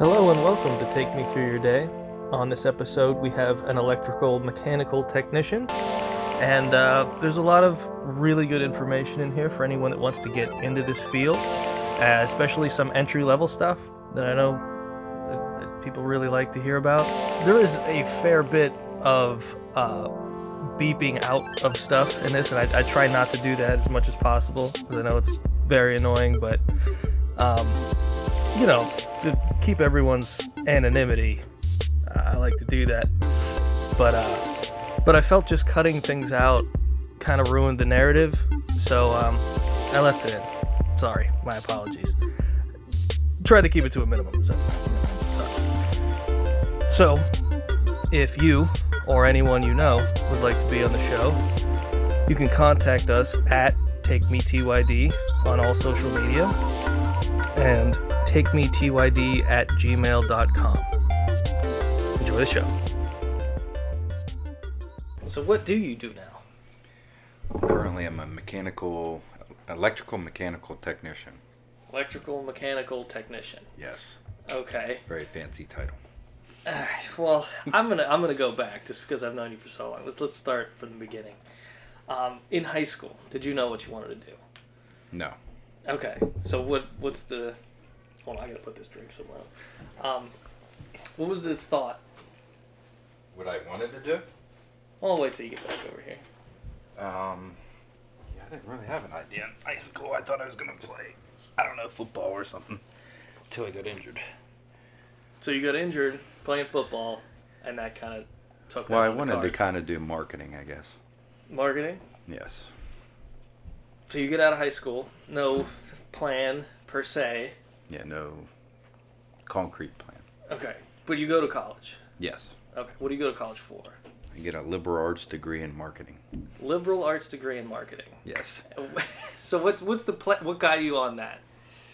Hello and welcome to Take Me Through Your Day. On this episode, we have an electrical mechanical technician, and uh, there's a lot of really good information in here for anyone that wants to get into this field, uh, especially some entry level stuff that I know that, that people really like to hear about. There is a fair bit of uh, beeping out of stuff in this, and I, I try not to do that as much as possible because I know it's very annoying, but um, you know, keep everyone's anonymity, I like to do that. But uh, but I felt just cutting things out kind of ruined the narrative, so um, I left it in. Sorry, my apologies. Try to keep it to a minimum. So, so if you or anyone you know would like to be on the show, you can contact us at TakeMeTYD on all social media and takemetyd at gmail.com. Enjoy the show. So, what do you do now? Currently, I'm a mechanical, electrical mechanical technician. Electrical mechanical technician. Yes, Okay. very fancy title. All right. Well, I'm gonna I'm gonna go back just because I've known you for so long. Let's let's start from the beginning. Um, in high school, did you know what you wanted to do? No, Okay. So what what's the? Hold on, I gotta put this drink somewhere. Um, what was the thought? what I wanted to do? I'll wait till you get back over here. Um, yeah, I didn't really have an idea in high school. I thought I was gonna play, I don't know, football or something, until I got injured. So you got injured playing football, and that kind of took. that Well, I out the wanted to kind of do marketing, I guess. marketing. Yes. So you get out of high school, no plan per se. Yeah, no concrete plan. Okay, but you go to college. Yes. Okay, what do you go to college for? I get a liberal arts degree in marketing. Liberal arts degree in marketing. Yes. So what's what's the pla- what got you on that?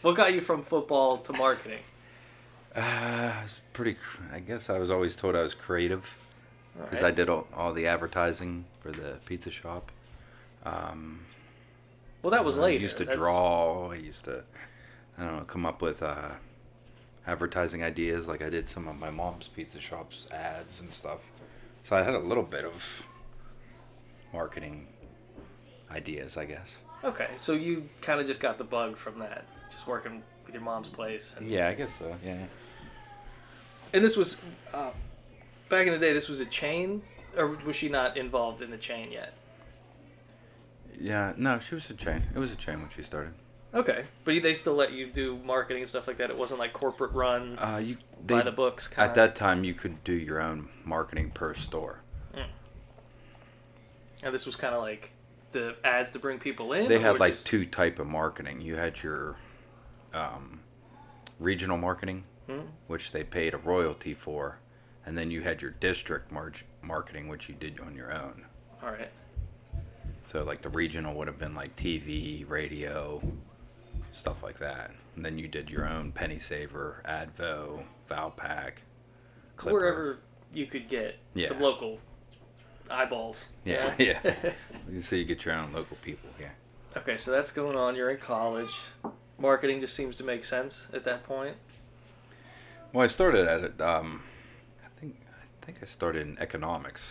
What got you from football to marketing? Uh, it's pretty. I guess I was always told I was creative. because I did all, all the advertising for the pizza shop. Um, Well, that was I later. used to That's- draw. I used to, I don't know, come up with uh, advertising ideas. Like I did some of my mom's pizza shop's ads and stuff. So I had a little bit of marketing ideas, I guess. Okay, so you kind of just got the bug from that, just working with your mom's place. And, Yeah, I guess so. Yeah. and this was uh, back in the day. This was a chain, or was she not involved in the chain yet? Yeah. No, she was a chain. It was a chain when she started. Okay, but they still let you do marketing and stuff like that. It wasn't like corporate run Uh, you by the books. Kind At that time, you could do your own marketing per store. and this was kind of like the ads to bring people in. They had like just- two type of marketing. You had your um, regional marketing, Hmm? which they paid a royalty for, and then you had your district marg- marketing, which you did on your own. All right. So like the regional would have been like TV, radio, stuff like that. And then you did your own Penny Saver, Advo, Valpak, Clipper. Wherever you could get Yeah. some local eyeballs. Yeah, yeah. so you get your own local people. Yeah. Okay, so that's going on. You're in college. Marketing just seems to make sense at that point. Well, I started at it. Um, I think I think I started in economics.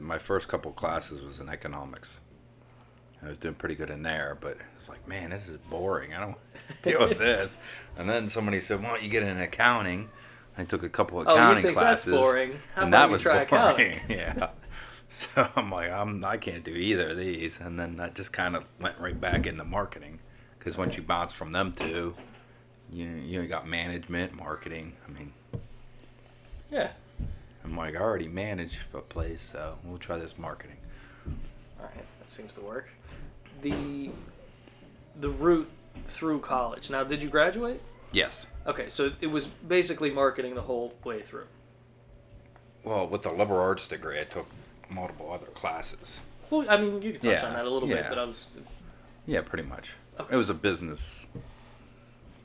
My first couple classes was in economics. I was doing pretty good in there, but it's like, man, this is boring. I don't deal with this. And then somebody said, "Why don't you get in accounting?" I took a couple of accounting Oh, you think classes. that's boring? How and that was try boring. accounting? yeah. So I'm like, I'm I can't do either of these. And then I just kind of went right back into marketing, because once you bounce from them two, you you got management, marketing. I mean, Yeah. I'm like, I already manage a place, so we'll try this marketing. All right, that seems to work. The the route through college. Now, did you graduate? Yes. Okay, so it was basically marketing the whole way through. Well, with the liberal arts degree, I took multiple other classes. Well, I mean, you could touch Yeah, on that a little bit, but I was Yeah, pretty much. Okay. It was a business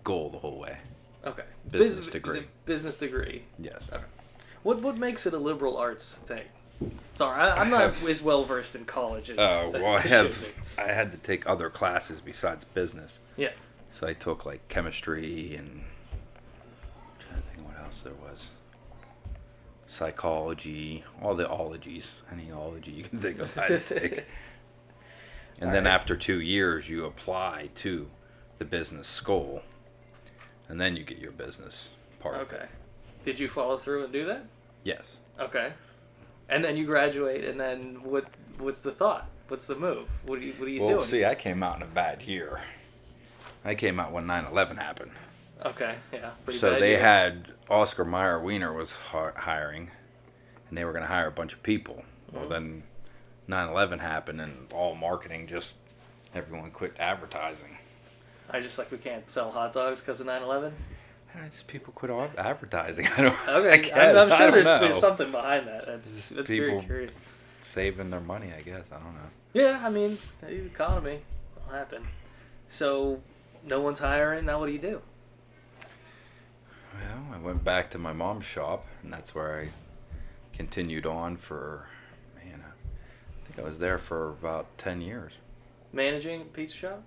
goal the whole way. okay. Business Bus- degree. Business degree. Yes. Okay. What what makes it a liberal arts thing? Sorry, I, I'm I not have- as well versed in college as. Uh, well, I have. I had to take other classes besides business. Yeah. So I took like chemistry and trying to think what else there was? Psychology, all the ologies, any ology you can think of, I had to take. And All then right. after two years, you apply to the business school, and then you get your business part. Okay. Did you follow through and do that? Yes. Okay. And then you graduate, and then what? What's the thought? What's the move? What are you What are you well, doing? see, I came out in a bad year. I came out when 9/11 happened. Okay. Yeah. So bad they year. had Oscar Mayer Wiener was hiring, and they were going to hire a bunch of people. Well, Mhm. then 9/11 happened, and all marketing just everyone quit advertising. I just like we can't sell hot dogs because of 9/11. And just people quit advertising. I don't. I Okay. guess. I'm, I'm sure there's know. there's something behind that. That's that's very people- curious. saving their money. I guess I don't know. Yeah, I mean, the economy will happen. So, no one's hiring. Now, what do you do? Well, I went back to my mom's shop, and that's where I continued on for. Man, I think I was there for about ten years. Managing a pizza shop?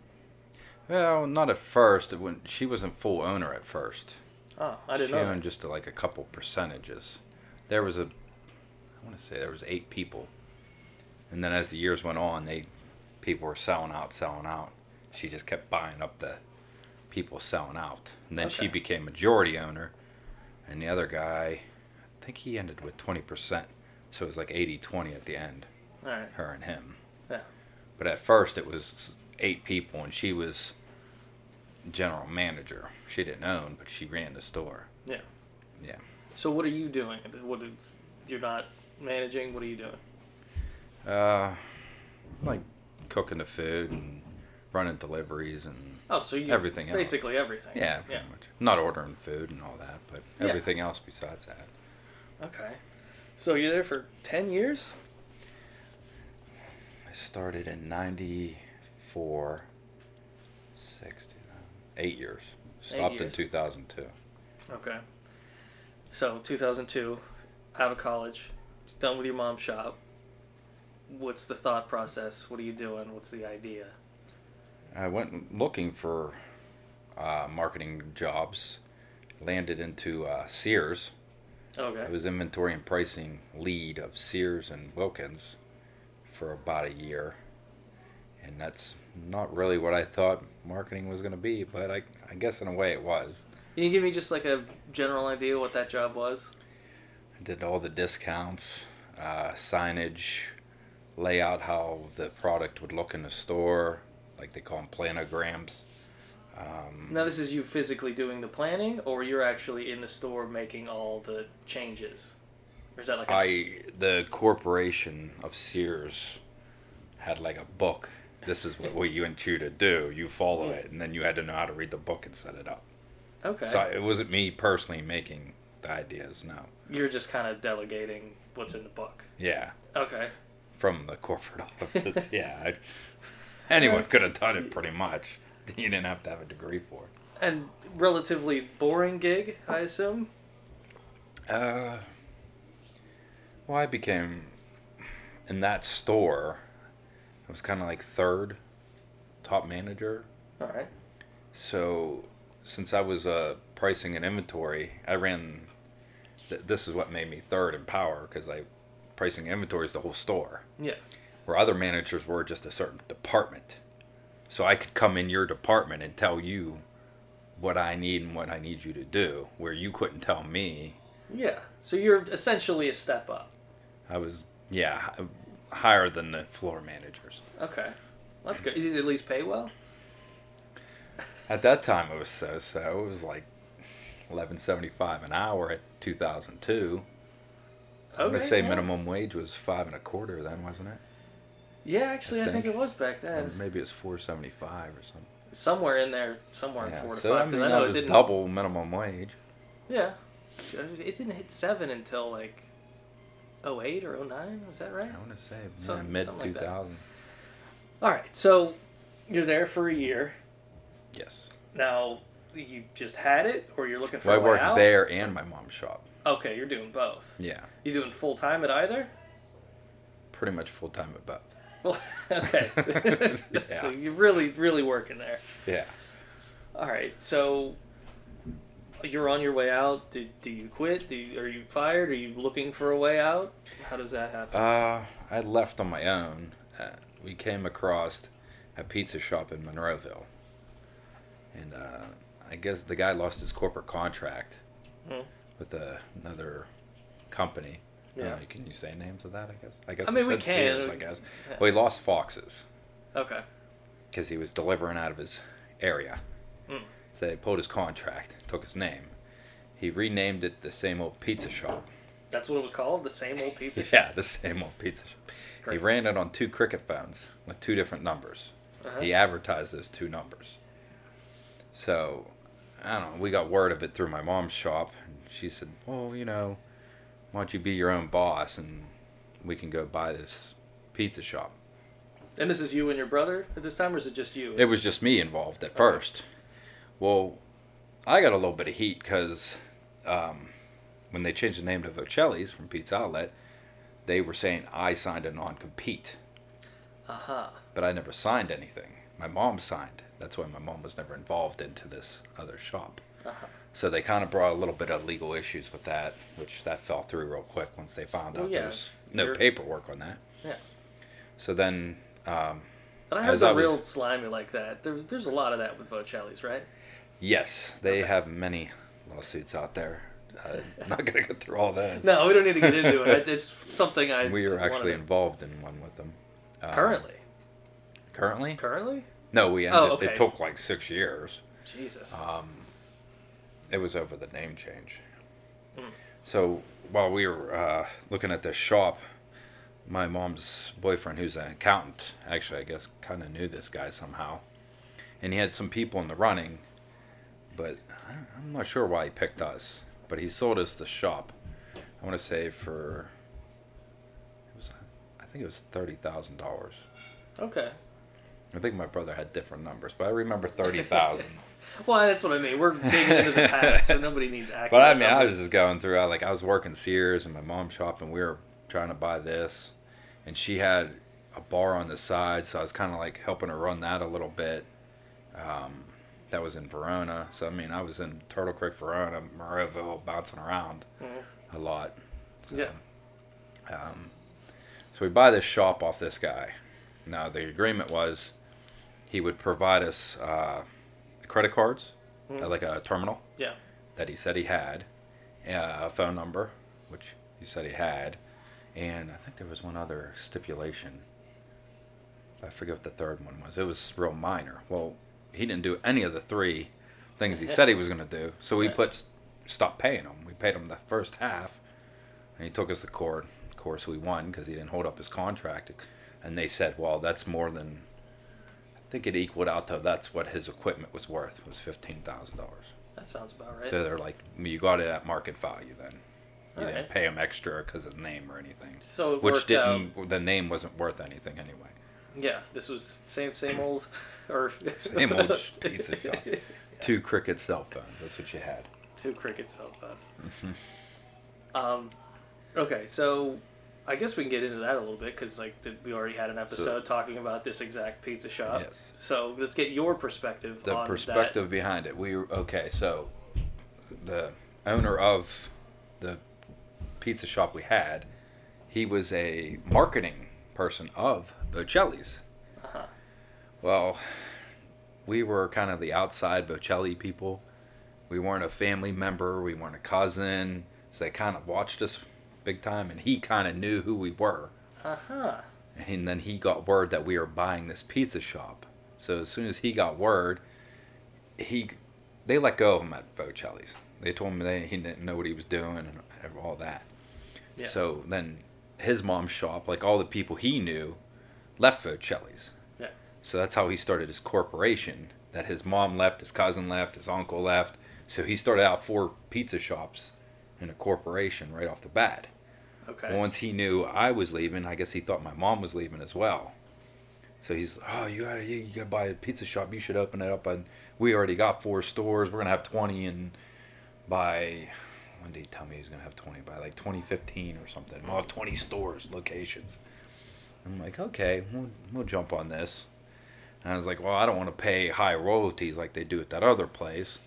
Well, not at first. It went, she wasn't full owner at first. Oh, I didn't she know. owned that. just like a couple percentages. There was a, I want to say there was eight people, and then as the years went on, they people were selling out, selling out. She just kept buying up the people selling out, and then she became majority owner, and the other guy, I think he ended with twenty percent, so it was like 80-20 at the end, All right. her and him. Yeah. But at first it was eight people, and she was general manager. She didn't own, but she ran the store. Yeah. Yeah. So, what are you doing? What is, you're not managing? What are you doing? Uh, like cooking the food and running deliveries and Oh, so you Everything else. basically everything. yeah, Yeah. much. Not ordering food and all that, but Yeah. everything else besides that. Okay. So you're there for ten years? I started in '94, six, eight years. Stopped in years. 2002. Okay. So 2002, out of college, done with your mom's shop. What's the thought process? What are you doing? What's the idea? I went looking for uh, marketing jobs. Landed into uh, Sears. Okay. I was inventory and pricing lead of Sears and Wilkins for about a year. And that's not really what I thought marketing was going to be, but I, I guess in a way it was. Can you give me just like a general idea what that job was? I did all the discounts, uh, signage, lay out how the product would look in the store, like they call them planograms. Um, Now this is you physically doing the planning, or you're actually in the store making all the changes, or is that like a, I the corporation of Sears had like a book. This is what we want you to do. You follow it, and then you had to know how to read the book and set it up. okay? So it wasn't me personally making the ideas. No, you're just kind of delegating what's in the book. yeah, Okay. from the corporate office. yeah, I, anyone could have done it pretty much. You didn't have to have a degree for it. And relatively boring gig, I assume. Uh, well, I became in that store. I was kind of like third top manager. All right. So, since I was uh, pricing and inventory, I ran. Th- this is what made me third in power because I pricing inventory is the whole store. Yeah. Where other managers were just a certain department. So I could come in your department and tell you what I need and what I need you to do, where you couldn't tell me. Yeah. So you're essentially a step up. I was yeah higher than the floor managers. Okay. That's good. Does it at least pay well? At that time, it was so so. It was like eleven seventy five an hour at two thousand two. Okay, I'm gonna say yeah. minimum wage was five and a quarter then, wasn't it? Yeah, actually, I, I think. think. it was back Or then. maybe it's four seventy five or something. Somewhere in there, somewhere Yeah, in four to so, five. I Because mean, I, know it didn't. double minimum wage. Yeah. It didn't hit seven until like 08 or 09. Was that right? I want to say mid 2000. Like All right. So you're there for a year. Yes. Now you just had it, or you're looking for Well, I a way worked out? there and my mom's shop. Okay, you're doing both. Yeah, You doing full time at either? pretty much full time at both. Well, okay. So, Yeah. so you're really, really working there. Yeah. All right. So you're on your way out. Do, do you quit? Do you, are you fired? Are you looking for a way out? How does that happen? Uh, I left on my own. Uh, we came across a pizza shop in Monroeville, and uh, I guess the guy lost his corporate contract Hmm. with uh, another company. Yeah. Can you say names of that? I guess. I guess. I mean, we can. Sears, I guess. Well, he lost Fox's okay. because he was delivering out of his area. Hmm. So they pulled his contract, took his name. He renamed it the same old pizza shop. That's what it was called. The same old pizza shop. Yeah, the same old pizza shop. He ran it on two cricket phones with two different numbers. Uh-huh. He advertised those two numbers. So, I don't know. We got word of it through my mom's shop. And she said, Well, you know, why don't you be your own boss and we can go buy this pizza shop? And this is you and your brother at this time, or is it just you? It was just me involved at first. Well, I got a little bit of heat because um, when they changed the name to Vocelli's from Pizza Outlet, they were saying I signed a non compete. Uh huh. but I never signed anything. My mom signed. That's why my mom was never involved into this other shop. Uh-huh. So they kind of brought a little bit of legal issues with that, which that fell through real quick once they found Well, out yeah, there was no you're- paperwork on that. Yeah. So then, um, But I heard the I was- real slimy like that. There's there's a lot of that with Vocelli's, right? Yes, they Okay. have many lawsuits out there. Uh, I'm not going to go through all those. No, we don't need to get into it. It's something I. we are actually to- involved in one with them. Um, currently. Currently? Currently? No, we ended. Oh, okay. It took like six years. Jesus. Um, it was over the name change. Mm. So while we were uh, looking at this shop, my mom's boyfriend, who's an accountant, actually, I guess, kind of knew this guy somehow, and he had some people in the running, but I'm not sure why he picked us. But he sold us the shop. I want to say for it was, I think it was thirty thousand dollars. okay. I think my brother had different numbers, but I remember thirty thousand. Well, that's what I mean. We're digging into the past, so nobody needs accurate. But I mean, I was just going through. I like I was working Sears and my mom's shop, and we were trying to buy this, and she had a bar on the side, so I was kind of like helping her run that a little bit. Um, that was in Verona, so I mean, I was in Turtle Creek, Verona, Monroeville, bouncing around Mhm. a lot. So, Yeah. Um, so we buy this shop off this guy. Now the agreement was he would provide us uh, credit cards, Mhm. uh, like a terminal Yeah. that he said he had, uh, a phone number, which he said he had, and I think there was one other stipulation. I forget what the third one was. It was real minor. Well, he didn't do any of the three things he said he was going to do, so we put stopped paying him. We paid him the first half, and he took us to court. Of course, we won because he didn't hold up his contract, and they said, "Well, that's more than." I think it equaled out to that's what his equipment was worth was fifteen thousand dollars. That sounds about right. So they're like, you got it at market value then. You Alright. didn't pay him extra because of the name or anything. So it Which worked out. didn't, the name wasn't worth anything anyway. Yeah, this was same same old, or Same old pizza shop. Two cricket cell phones, that's what you had. Two cricket cell phones. Mm-hmm. Um, okay, so I guess we can get into that a little bit because like the, we already had an episode talking about this exact pizza shop. Yes. So let's get your perspective. On the perspective behind it. We okay, so the owner of the pizza shop we had, he was a marketing person of Vocelli's. Uh-huh. Well, we were kind of the outside Bocelli people. We weren't a family member. We weren't a cousin. So they kind of watched us big time, and he kind of knew who we were. Uh huh. And then he got word that we were buying this pizza shop. So as soon as he got word, he they let go of him at Vocelli's. They told him they, he didn't know what he was doing and all that. Yeah. So then his mom's shop, like all the people he knew, left Vocelli's. Yeah. So that's how he started his corporation. That his mom left, his cousin left, his uncle left. So he started out four pizza shops in a corporation right off the bat. Okay. Once he knew I was leaving, I guess he thought my mom was leaving as well. So he's, oh, you gotta, you gotta buy a pizza shop. You should open it up. And we already got four stores. We're gonna have twenty, and by when did he tell me he was gonna have twenty? By like 2015 or something. We'll have 20 stores, locations. I'm like, okay, we'll, we'll jump on this. And I was like, well, I don't want to pay high royalties like they do at that other place.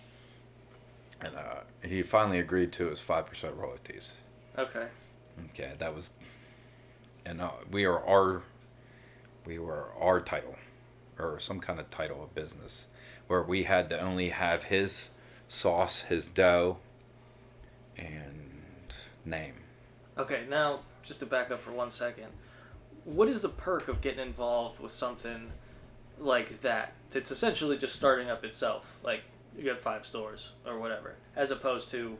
and uh, he finally agreed to his five percent royalties. Okay. Okay, that was, and uh, we are our, we were our title, or some kind of title of business, where we had to only have his sauce, his dough, and name. Okay, now just to back up for one second, what is the perk of getting involved with something like that? It's essentially just starting up itself. Like you got five stores or whatever, as opposed to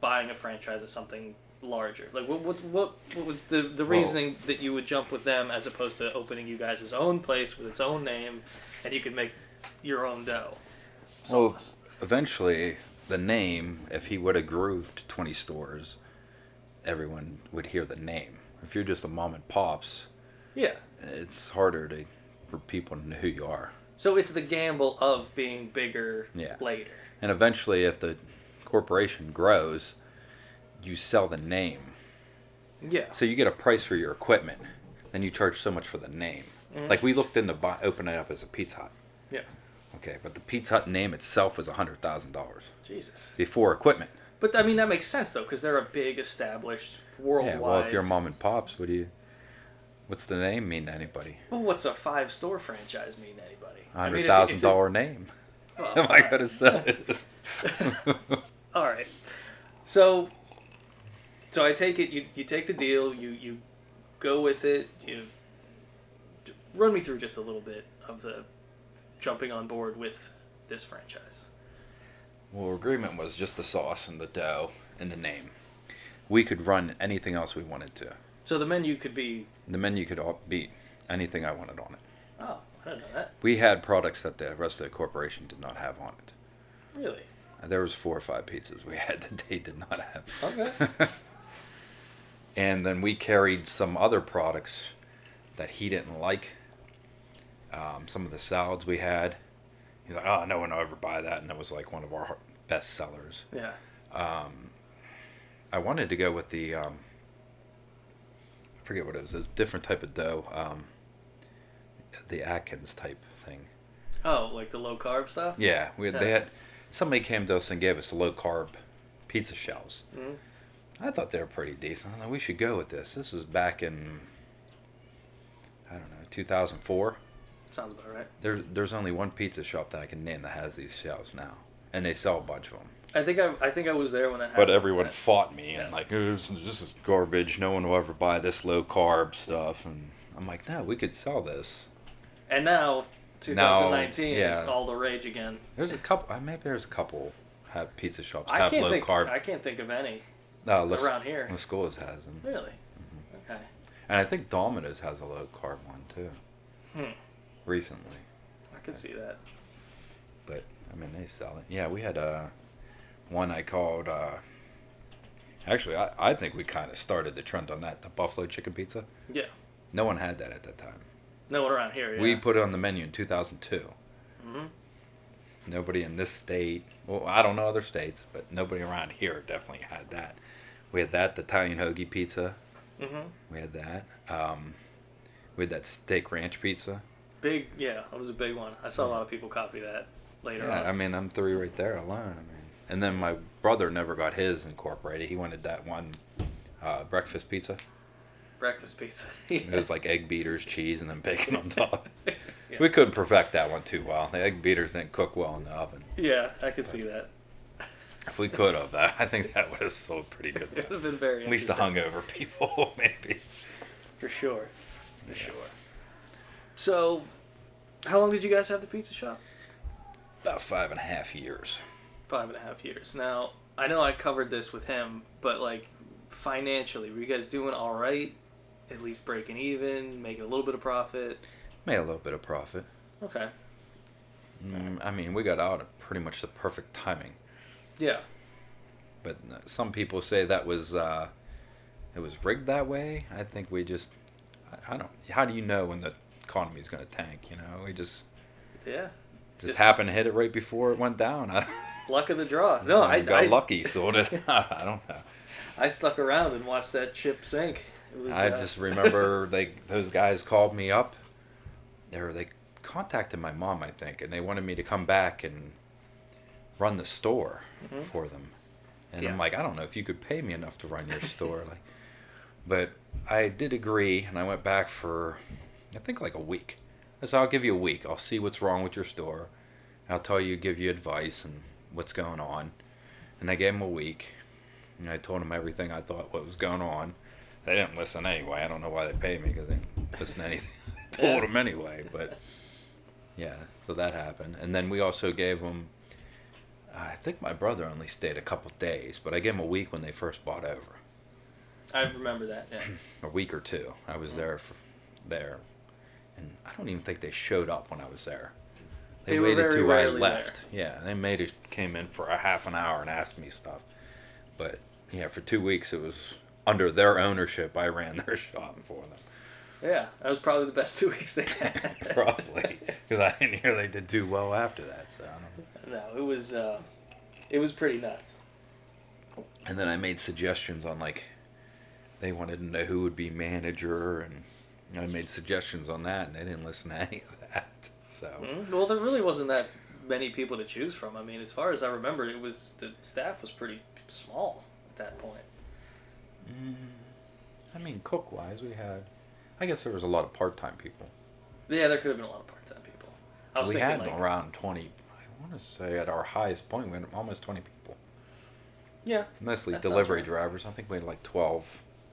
buying a franchise of something larger. Like what what's what what was the the Well- reasoning that you would jump with them as opposed to opening you guys' own place with its own name, and you could make your own dough. Well, eventually, the name, if he would have grew to 20 stores, everyone would hear the name. If you're just a mom and pops, yeah. it's harder to for people to know who you are. So it's the gamble of being bigger Yeah. later. And eventually, if the corporation grows, you sell the name. Yeah. So you get a price for your equipment, then you charge so much for the name. Mhm. Like we looked into buy, opening it up as a Pizza Hut. Yeah. Okay, but the Pizza Hut name itself was hundred thousand dollars Jesus. before equipment. But I mean that makes sense though, because they're a big established worldwide. Yeah, well, if you're mom and pops, what do you? What's the name mean to anybody? Well, what's a five store franchise mean to anybody? I mean, Hundred if- thousand if dollar name. well, oh, Am I gonna say it? All right. So, so I take it you you take the deal, you you go with it, you run me through just a little bit of the jumping on board with this franchise. well, agreement was just the sauce and the dough and the name. We could run anything else we wanted to. So the menu could be The menu could be anything I wanted on it. oh I don't know that We had products that the rest of the corporation did not have on it. really uh, There was four or five pizzas we had that they did not have. Okay. and then we carried some other products that he didn't like. Um, some of the salads we had. He's like, "Oh, no one will ever buy that," and it was like one of our best sellers. yeah Um, I wanted to go with the um, I forget what it was. It's a different type of dough. Um, the Atkins type thing. oh like the low carb stuff Yeah, we Yeah. they had somebody came to us and gave us low carb pizza shells. Mhm. I thought they were pretty decent. I thought we should go with this. This was back in I don't know 2004. Sounds about right. There's there's only one pizza shop that I can name that has these shells now, and they sell a bunch of them. I think I I think I was there when that happened. But everyone fought me and Yeah. like this, this is garbage. No one will ever buy this low carb stuff. And I'm like, no, we could sell this. And now, 2019, yeah. it's all the rage again. There's a couple. Maybe there's a couple have pizza shops I have can't low think. carb. I can't think of any Las, around here. Las Colinas has them, Really? Mm-hmm. Okay. and I think Domino's has a low carb one too. Hmm. Recently, I could see that. but I mean they sell it. Yeah, we had a one I called. Uh, actually, I, I think we kind of started the trend on that. The buffalo chicken pizza. Yeah. No one had that at that time. No one around here. Yeah. We put it on the menu in 2002. hmm Nobody in this state, well, I don't know other states, but nobody around here definitely had that. We had that, the Italian hoagie pizza. hmm We had that. Um, we had that steak ranch pizza. Big. Yeah, that was a big one. I saw a lot of people copy that later Yeah, on. I mean, I'm three right there alone. I mean, and then my brother never got his incorporated. He wanted that one uh, breakfast pizza. Breakfast pizza. It was like egg beaters, cheese, and then bacon on top. Yeah. We couldn't perfect that one too well. The egg beaters didn't cook well in the oven. yeah, I could see that. If we could have, that I think that would have sold pretty good. It would have been very. At least the hungover people, maybe. For sure. For Yeah. sure. So, how long did you guys have the pizza shop? About five and a half years. Five and a half years. Now, I know I covered this with him, but like financially, were you guys doing all right? At least breaking even, making a little bit of profit. Made a little bit of profit. Okay. Mm, I mean, we got out at pretty much the perfect timing. Yeah. But uh, some people say that was uh, it was rigged that way. I think we just I, I don't. How do you know when the economy's going to tank? You know, we just Yeah. just, happened to hit it right before it went down. I, Luck of the draw. No, I, got I, lucky, sort of. I don't know. I stuck around and watched that chip sink. It was, I uh, just remember they those guys called me up. They were they contacted my mom, I think, and they wanted me to come back and run the store Mhm. for them, and Yeah. I'm like, I don't know if you could pay me enough to run your store, like, but I did agree, and I went back for, I think like a week. I said, I'll give you a week. I'll see what's wrong with your store. I'll tell you, give you advice and what's going on. And I gave him a week, and I told him everything I thought what was going on. They didn't listen anyway. I don't know why they paid me because they didn't listen to anything. I told them anyway, but yeah, so that happened. And then we also gave them. I think my brother only stayed a couple days, but I gave him a week when they first bought over. I remember that. Yeah. A week or two. I was there for there, and I don't even think they showed up when I was there. They, They waited till I left. Yeah, they made it came in for a half an hour and asked me stuff, but yeah, for two weeks it was under their ownership. I ran their shop for them. Yeah, that was probably the best two weeks they had. Probably because I didn't hear they did too well after that. So I don't know. no, it was uh, it was pretty nuts. And then I made suggestions on like they wanted to know who would be manager, and I made suggestions on that, and they didn't listen to any of that. So Mm, Well, there really wasn't that many people to choose from. I mean, as far as I remember, it was the staff was pretty small at that point. Mm, I mean, cook wise, we had. I guess there was a lot of part time people. Yeah, there could have been a lot of part-time people. I was we thinking had like, around twenty. I want to say at our highest point, we had almost twenty people. yeah, Mostly delivery right. drivers. I think we had like twelve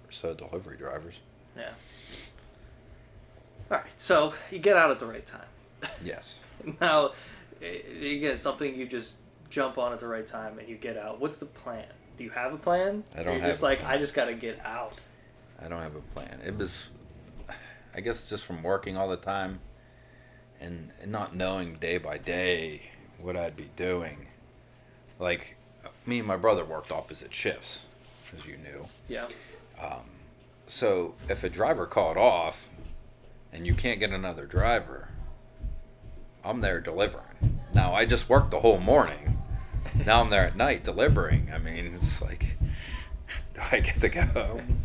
or so delivery drivers. yeah. All right, so you get out at the right time. Yes. now, again, something you just jump on at the right time and you get out. What's the plan? Do you have a plan? I don't You're have just like. I just got to get out. I don't have a plan. It was, I guess, just from working all the time, and, and not knowing day by day what I'd be doing. Like, me and my brother worked opposite shifts, as you knew. Yeah. Um, so if a driver called off, and you can't get another driver, I'm there delivering. Now I just worked the whole morning. Now I'm there at night delivering. I mean, it's like, do I get to go home?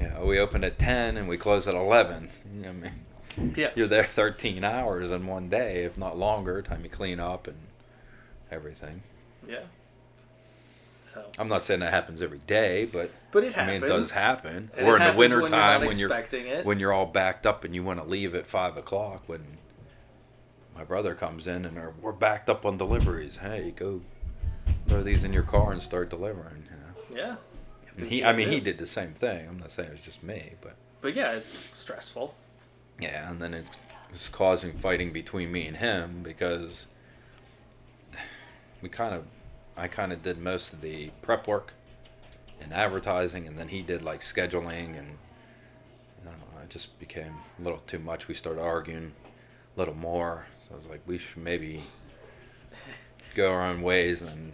You know, we open at 10 and we close at 11. You know I mean, Yeah. you're there 13 hours in one day, if not longer, time you clean up and everything. Yeah. So, I'm not saying that happens every day, but but it I mean, it does happen. And or it in the happens winter when you're not when you're it. when you're all backed up and you want to leave at five o'clock. When my brother comes in and we're backed up on deliveries. Hey, go throw these in your car and start delivering. You know. yeah. And he, I mean, he did the same thing. I'm not saying it was just me, but But yeah, it's stressful. yeah. And then it's, was causing fighting between me and him because we kind of, I kind of did most of the prep work and advertising, and then he did like scheduling, and I don't know, it just became a little too much. We started arguing a little more, so I was like, we should maybe go our own ways and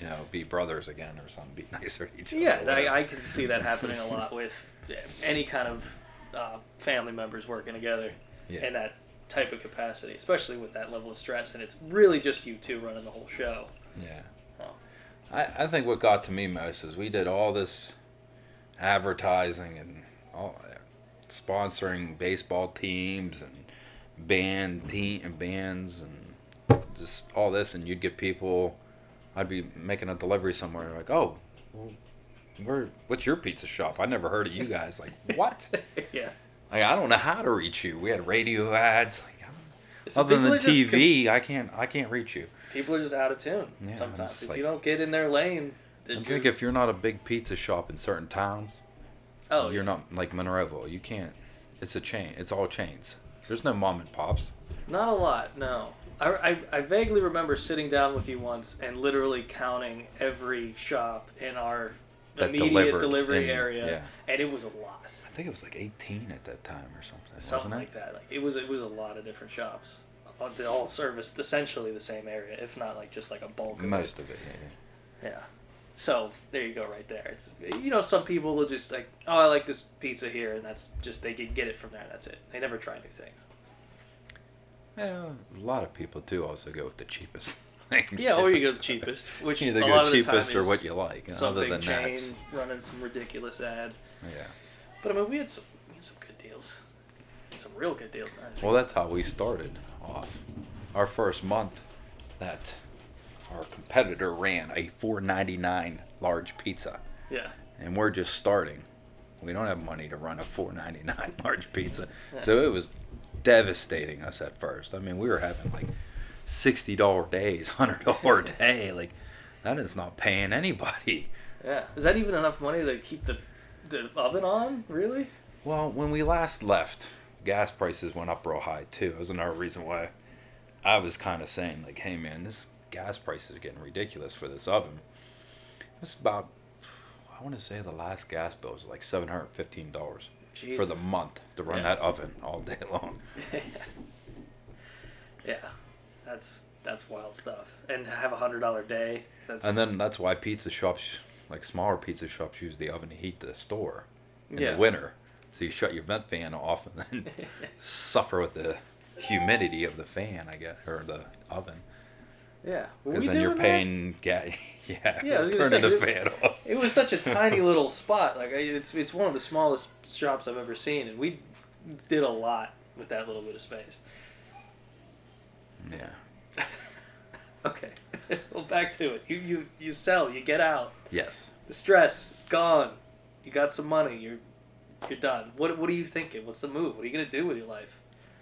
you know be brothers again or something, be nicer to each other. Yeah. I, I can see that happening a lot with any kind of uh, family members working together Yeah. in that type of capacity, especially with that level of stress. And it's really just you two running the whole show. Yeah. I, I think what got to me most is we did all this advertising and all sponsoring baseball teams and band team and bands and just all this and you'd get people I'd be making a delivery somewhere like oh well, where what's your pizza shop? I never heard of you guys. Like what? Yeah. like I don't know how to reach you. We had radio ads like So other than are just con- TV I can't I can't reach you people are just out of tune Yeah, sometimes. If like- you don't get in their lane, then I think if you're not a big pizza shop in certain towns oh, you're yeah. not like Monroeville. You can't. It's a chain. It's all chains. There's no mom and pops. Not a lot, no. I, I, I vaguely remember sitting down with you once and literally counting every shop in our That immediate delivery in- area, yeah. and it was a lot. I think it was like 18 at that time or something. Something like that. Like it was it was a lot of different shops. They all serviced essentially the same area, if not like just like a bulk of Most it. of it. Yeah. Yeah. So there you go, right there. It's you know some people will just like, oh, I like this pizza here, and that's just they can get it from there. That's it. They never try new things. Yeah, a lot of people do also go with the cheapest. thing, Yeah, or you go the cheapest, which You either a go lot of the cheapest or what you like. some big that, chain running some ridiculous ad. yeah. But I mean, we had some we had some good deals, some real good deals. Now. Well, that's how we started off. Our first month that our competitor ran a 4.99 large pizza, Yeah. and we're just starting. We don't have money to run a 4.99 large pizza, so it was devastating us at first. I mean, we were having like sixty dollar days, hundred dollar a day. Like that is not paying anybody. Yeah. Is that even enough money to keep the the oven on? Really? Well, when we last left, gas prices went up real high too. That was another reason why I was kind of saying like, "Hey man, this gas prices are getting ridiculous for this oven." It's about, I want to say the last gas bill was like seven hundred fifteen dollars for the month to run Yeah. that oven all day long. yeah. That's that's wild stuff. And to have a hundred dollar day. That's And then that's why pizza shops, like smaller pizza shops, use the oven to heat the store in Yeah. the winter. So you shut your vent fan off and then suffer with the humidity of the fan, I guess, or the oven. yeah. Because we then you're paying gas. Yeah, Yeah, I was turning say, the fan off. It was such a tiny little spot. Like it's it's one of the smallest shops I've ever seen, and we did a lot with that little bit of space. Yeah. Okay. well, back to it. You you you sell. You get out. Yes. The stress is gone. You got some money. You're you're done. What what are you thinking? What's the move? What are you gonna do with your life?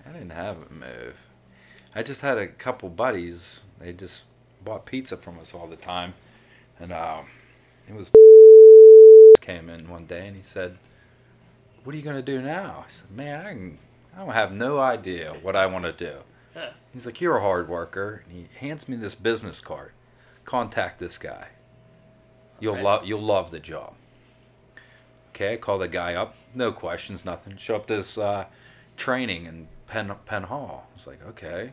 I didn't have a move. I just had a couple buddies. They just bought pizza from us all the time, and um, it was came in one day and he said, "What are you gonna do now?" I said, "Man, I, can, I don't have no idea what I want to do." Huh. He's like, "You're a hard worker," and he hands me this business card. Contact this guy. You'll Alright. love you'll love the job. Okay, I call the guy up. No questions, nothing. Show up this uh, training in Penn Penn Hall. It's like okay.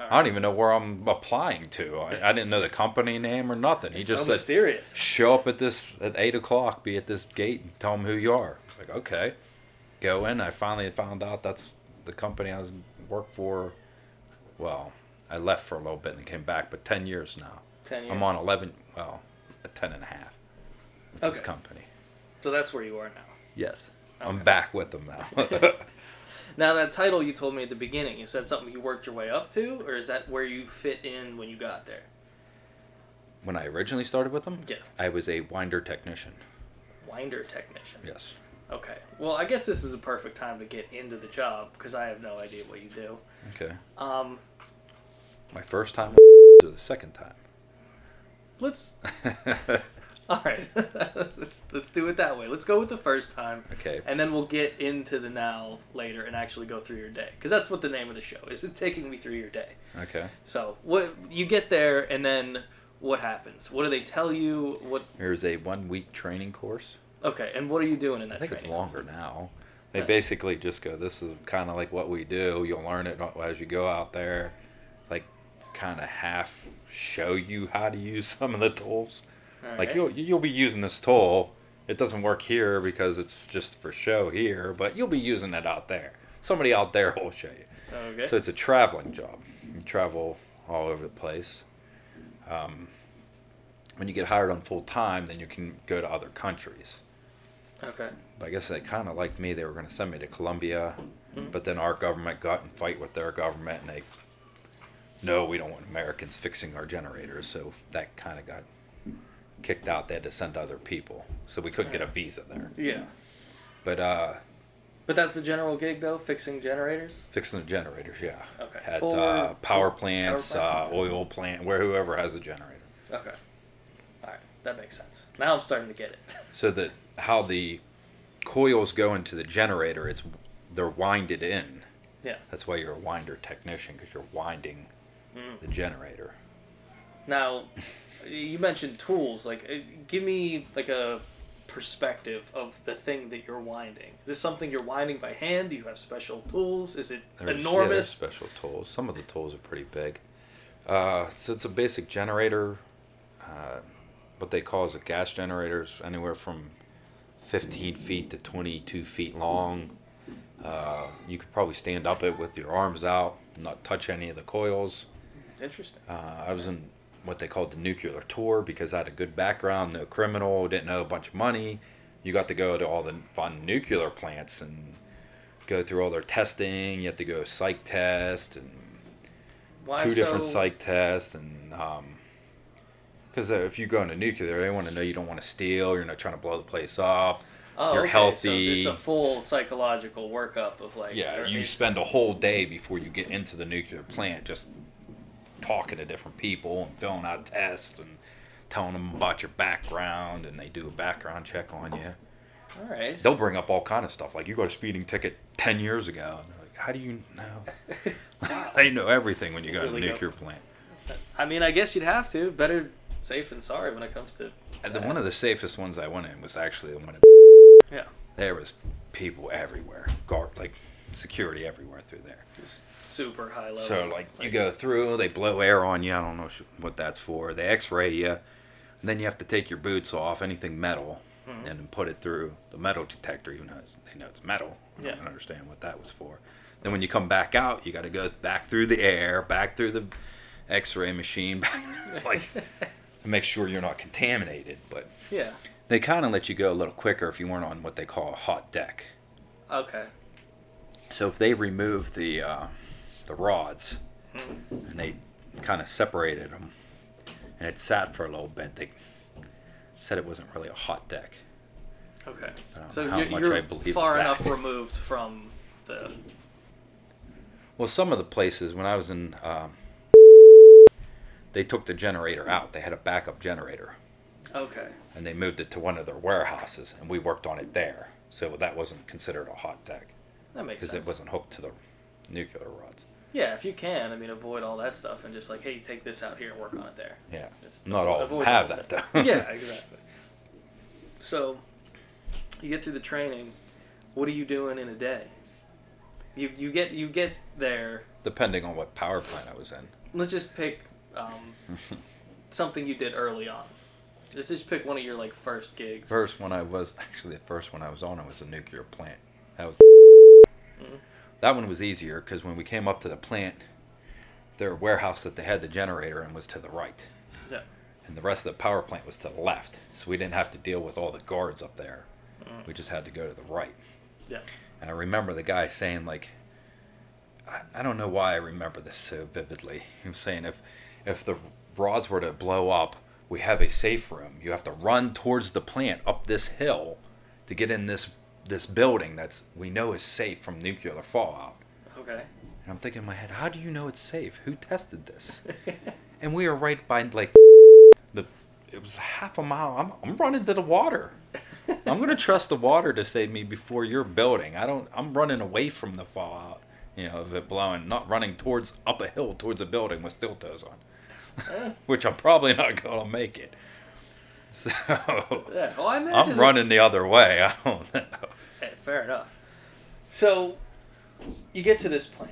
All I don't even know where I'm applying to. I, I didn't know the company name or nothing. He just so said, mysterious. show up at this at eight o'clock. Be at this gate and tell them who you are. It's like okay, go in. I finally found out that's the company I was worked for. Well, I left for a little bit and came back, but ten years now. Ten years. I'm on eleven. Well, a ten and a half. with This company. So that's where you are now. Yes, I'm back with them now. Now that title you told me at the beginning is that something you worked your way up to, or is that where you fit in when you got there? when I originally started with them, Yeah. I was a winder technician. Winder technician. Yes. Okay. Well, I guess this is a perfect time to get into the job because I have no idea what you do. Okay. Um, My first time or the second time. let's. All right. let's let's do it that way. Let's go with the first time, okay. and then we'll get into the now later and actually go through your day because that's what the name of the show is. It's taking me through your day. Okay. So what you get there, and then what happens? What do they tell you? What? Here's a one week training course. Okay, and what are you doing in that I think it's longer now. They Yeah. basically just go, this is kind of like what we do. You'll learn it as you go out there. Like, kind of half show you how to use some of the tools. All Like, right. you'll, you'll be using this tool. It doesn't work here because it's just for show here, but you'll be using it out there. Somebody out there will show you. Okay. So it's a traveling job. You travel all over the place. Um, when you get hired on full time, then you can go to other countries. okay. But I guess they kind of liked me. They were going to send me to Colombia, Mhm. but then our government got in fight with their government, and they, no, we don't want Americans fixing our generators. So that kind of got kicked out. They had to send other people, so we couldn't get a visa there. Yeah. But uh, But that's the general gig, though, fixing generators. fixing the generators, yeah. Okay. At For- uh, power for plants, power plants, uh, okay. oil plant, where whoever has a generator. Okay. All right, that makes sense. Now I'm starting to get it. So that how the coils go into the generator, it's they're winded in. Yeah. That's why you're a winder technician because you're winding Mm. the generator. Now, you mentioned tools. Like, uh, give me like a perspective of the thing that you're winding. Is this something you're winding by hand? Do you have special tools? Is it There's- yeah, enormous? special tools. Some of the tools are pretty big. Uh, so it's a basic generator. Uh, what they call is a gas generators, anywhere from 15 feet to 22 feet long. Uh, you could probably stand up it with your arms out, not touch any of the coils. Interesting. Uh, I was in what they called the nuclear tour because I had a good background, no criminal, didn't know a bunch of money. You got to go to all the fun nuclear plants and go through all their testing. You have to go psych test and Why two so, different psych tests and um, Because uh, if you go into nuclear, they want to know you don't want to steal. You're not trying to blow the place up. Oh, You're okay, healthy. So it's a full psychological workup of like. Yeah, you spend a whole day before you get into the nuclear plant just talking to different people and filling out tests and telling them about your background, and they do a background check on you. All right. They'll bring up all kind of stuff like you got a speeding ticket ten years ago. And like, how do you know? they know everything when you go to a Really go- nuclear plant. I mean, I guess you'd have to. Better safe than sorry when it comes to. And that. one of the safest ones I went in was actually the one. In Yeah. there was people everywhere, guard like security everywhere through there. Super high level. So like you go through, they blow air on you. I don't know what that's for. They X-ray you, and then you have to take your boots off, anything metal, Mhm. and put it through the metal detector. Even though it's, they know it's metal, I Yeah. don't understand what that was for. Then when you come back out, you got to go back through the air, back through the X-ray machine, back through, like to make sure you're not contaminated. But Yeah. they kind of let you go a little quicker if you weren't on what they call a hot deck. Okay. So if they remove the uh, the rods and they kind of separated them, and it sat for a little bit, they said it wasn't really a hot deck. Okay. So you're, you're far enough removed from the. Well, some of the places when I was in, um, they took the generator out. They had a backup generator, Okay. and they moved it to one of their warehouses, and we worked on it there. So that wasn't considered a hot deck That makes sense. because it wasn't hooked to the nuclear rods. Yeah, if you can, I mean, avoid all that stuff and just like, hey, take this out here and work on it there. Yeah, It's- not all of them avoid have that thing. though. yeah, exactly. So, you get through the training. What are you doing in a day? You you get you get there. Depending on what power plant I was in. Let's just pick um, something you did early on. Let's just pick one of your like first gigs. First one I was actually the first one I was on it was a nuclear plant. That was. That one was easier because when we came up to the plant, their warehouse that they had the generator in was to the right, Yeah. and the rest of the power plant was to the left. So we didn't have to deal with all the guards up there. Mhm. We just had to go to the right. Yeah. And I remember the guy saying like, I, I don't know why I remember this so vividly. He was saying if if the rods were to blow up, we have a safe room. You have to run towards the plant up this hill to get in this this building that's we know is safe from nuclear fallout. Okay. And I'm thinking in my head, how do you know it's safe? Who tested this? And we are right by like the it was half a mile. I'm I'm running to the water. I'm gonna trust the water to save me before your building. I don't. I'm running away from the fallout. You know, of it blowing, not running towards up a hill towards a building with steel toes on, which I'm probably not gonna make it. So Yeah. Well, I I'm this- running the other way. I don't know. Hey, fair enough. So, you get to this plant.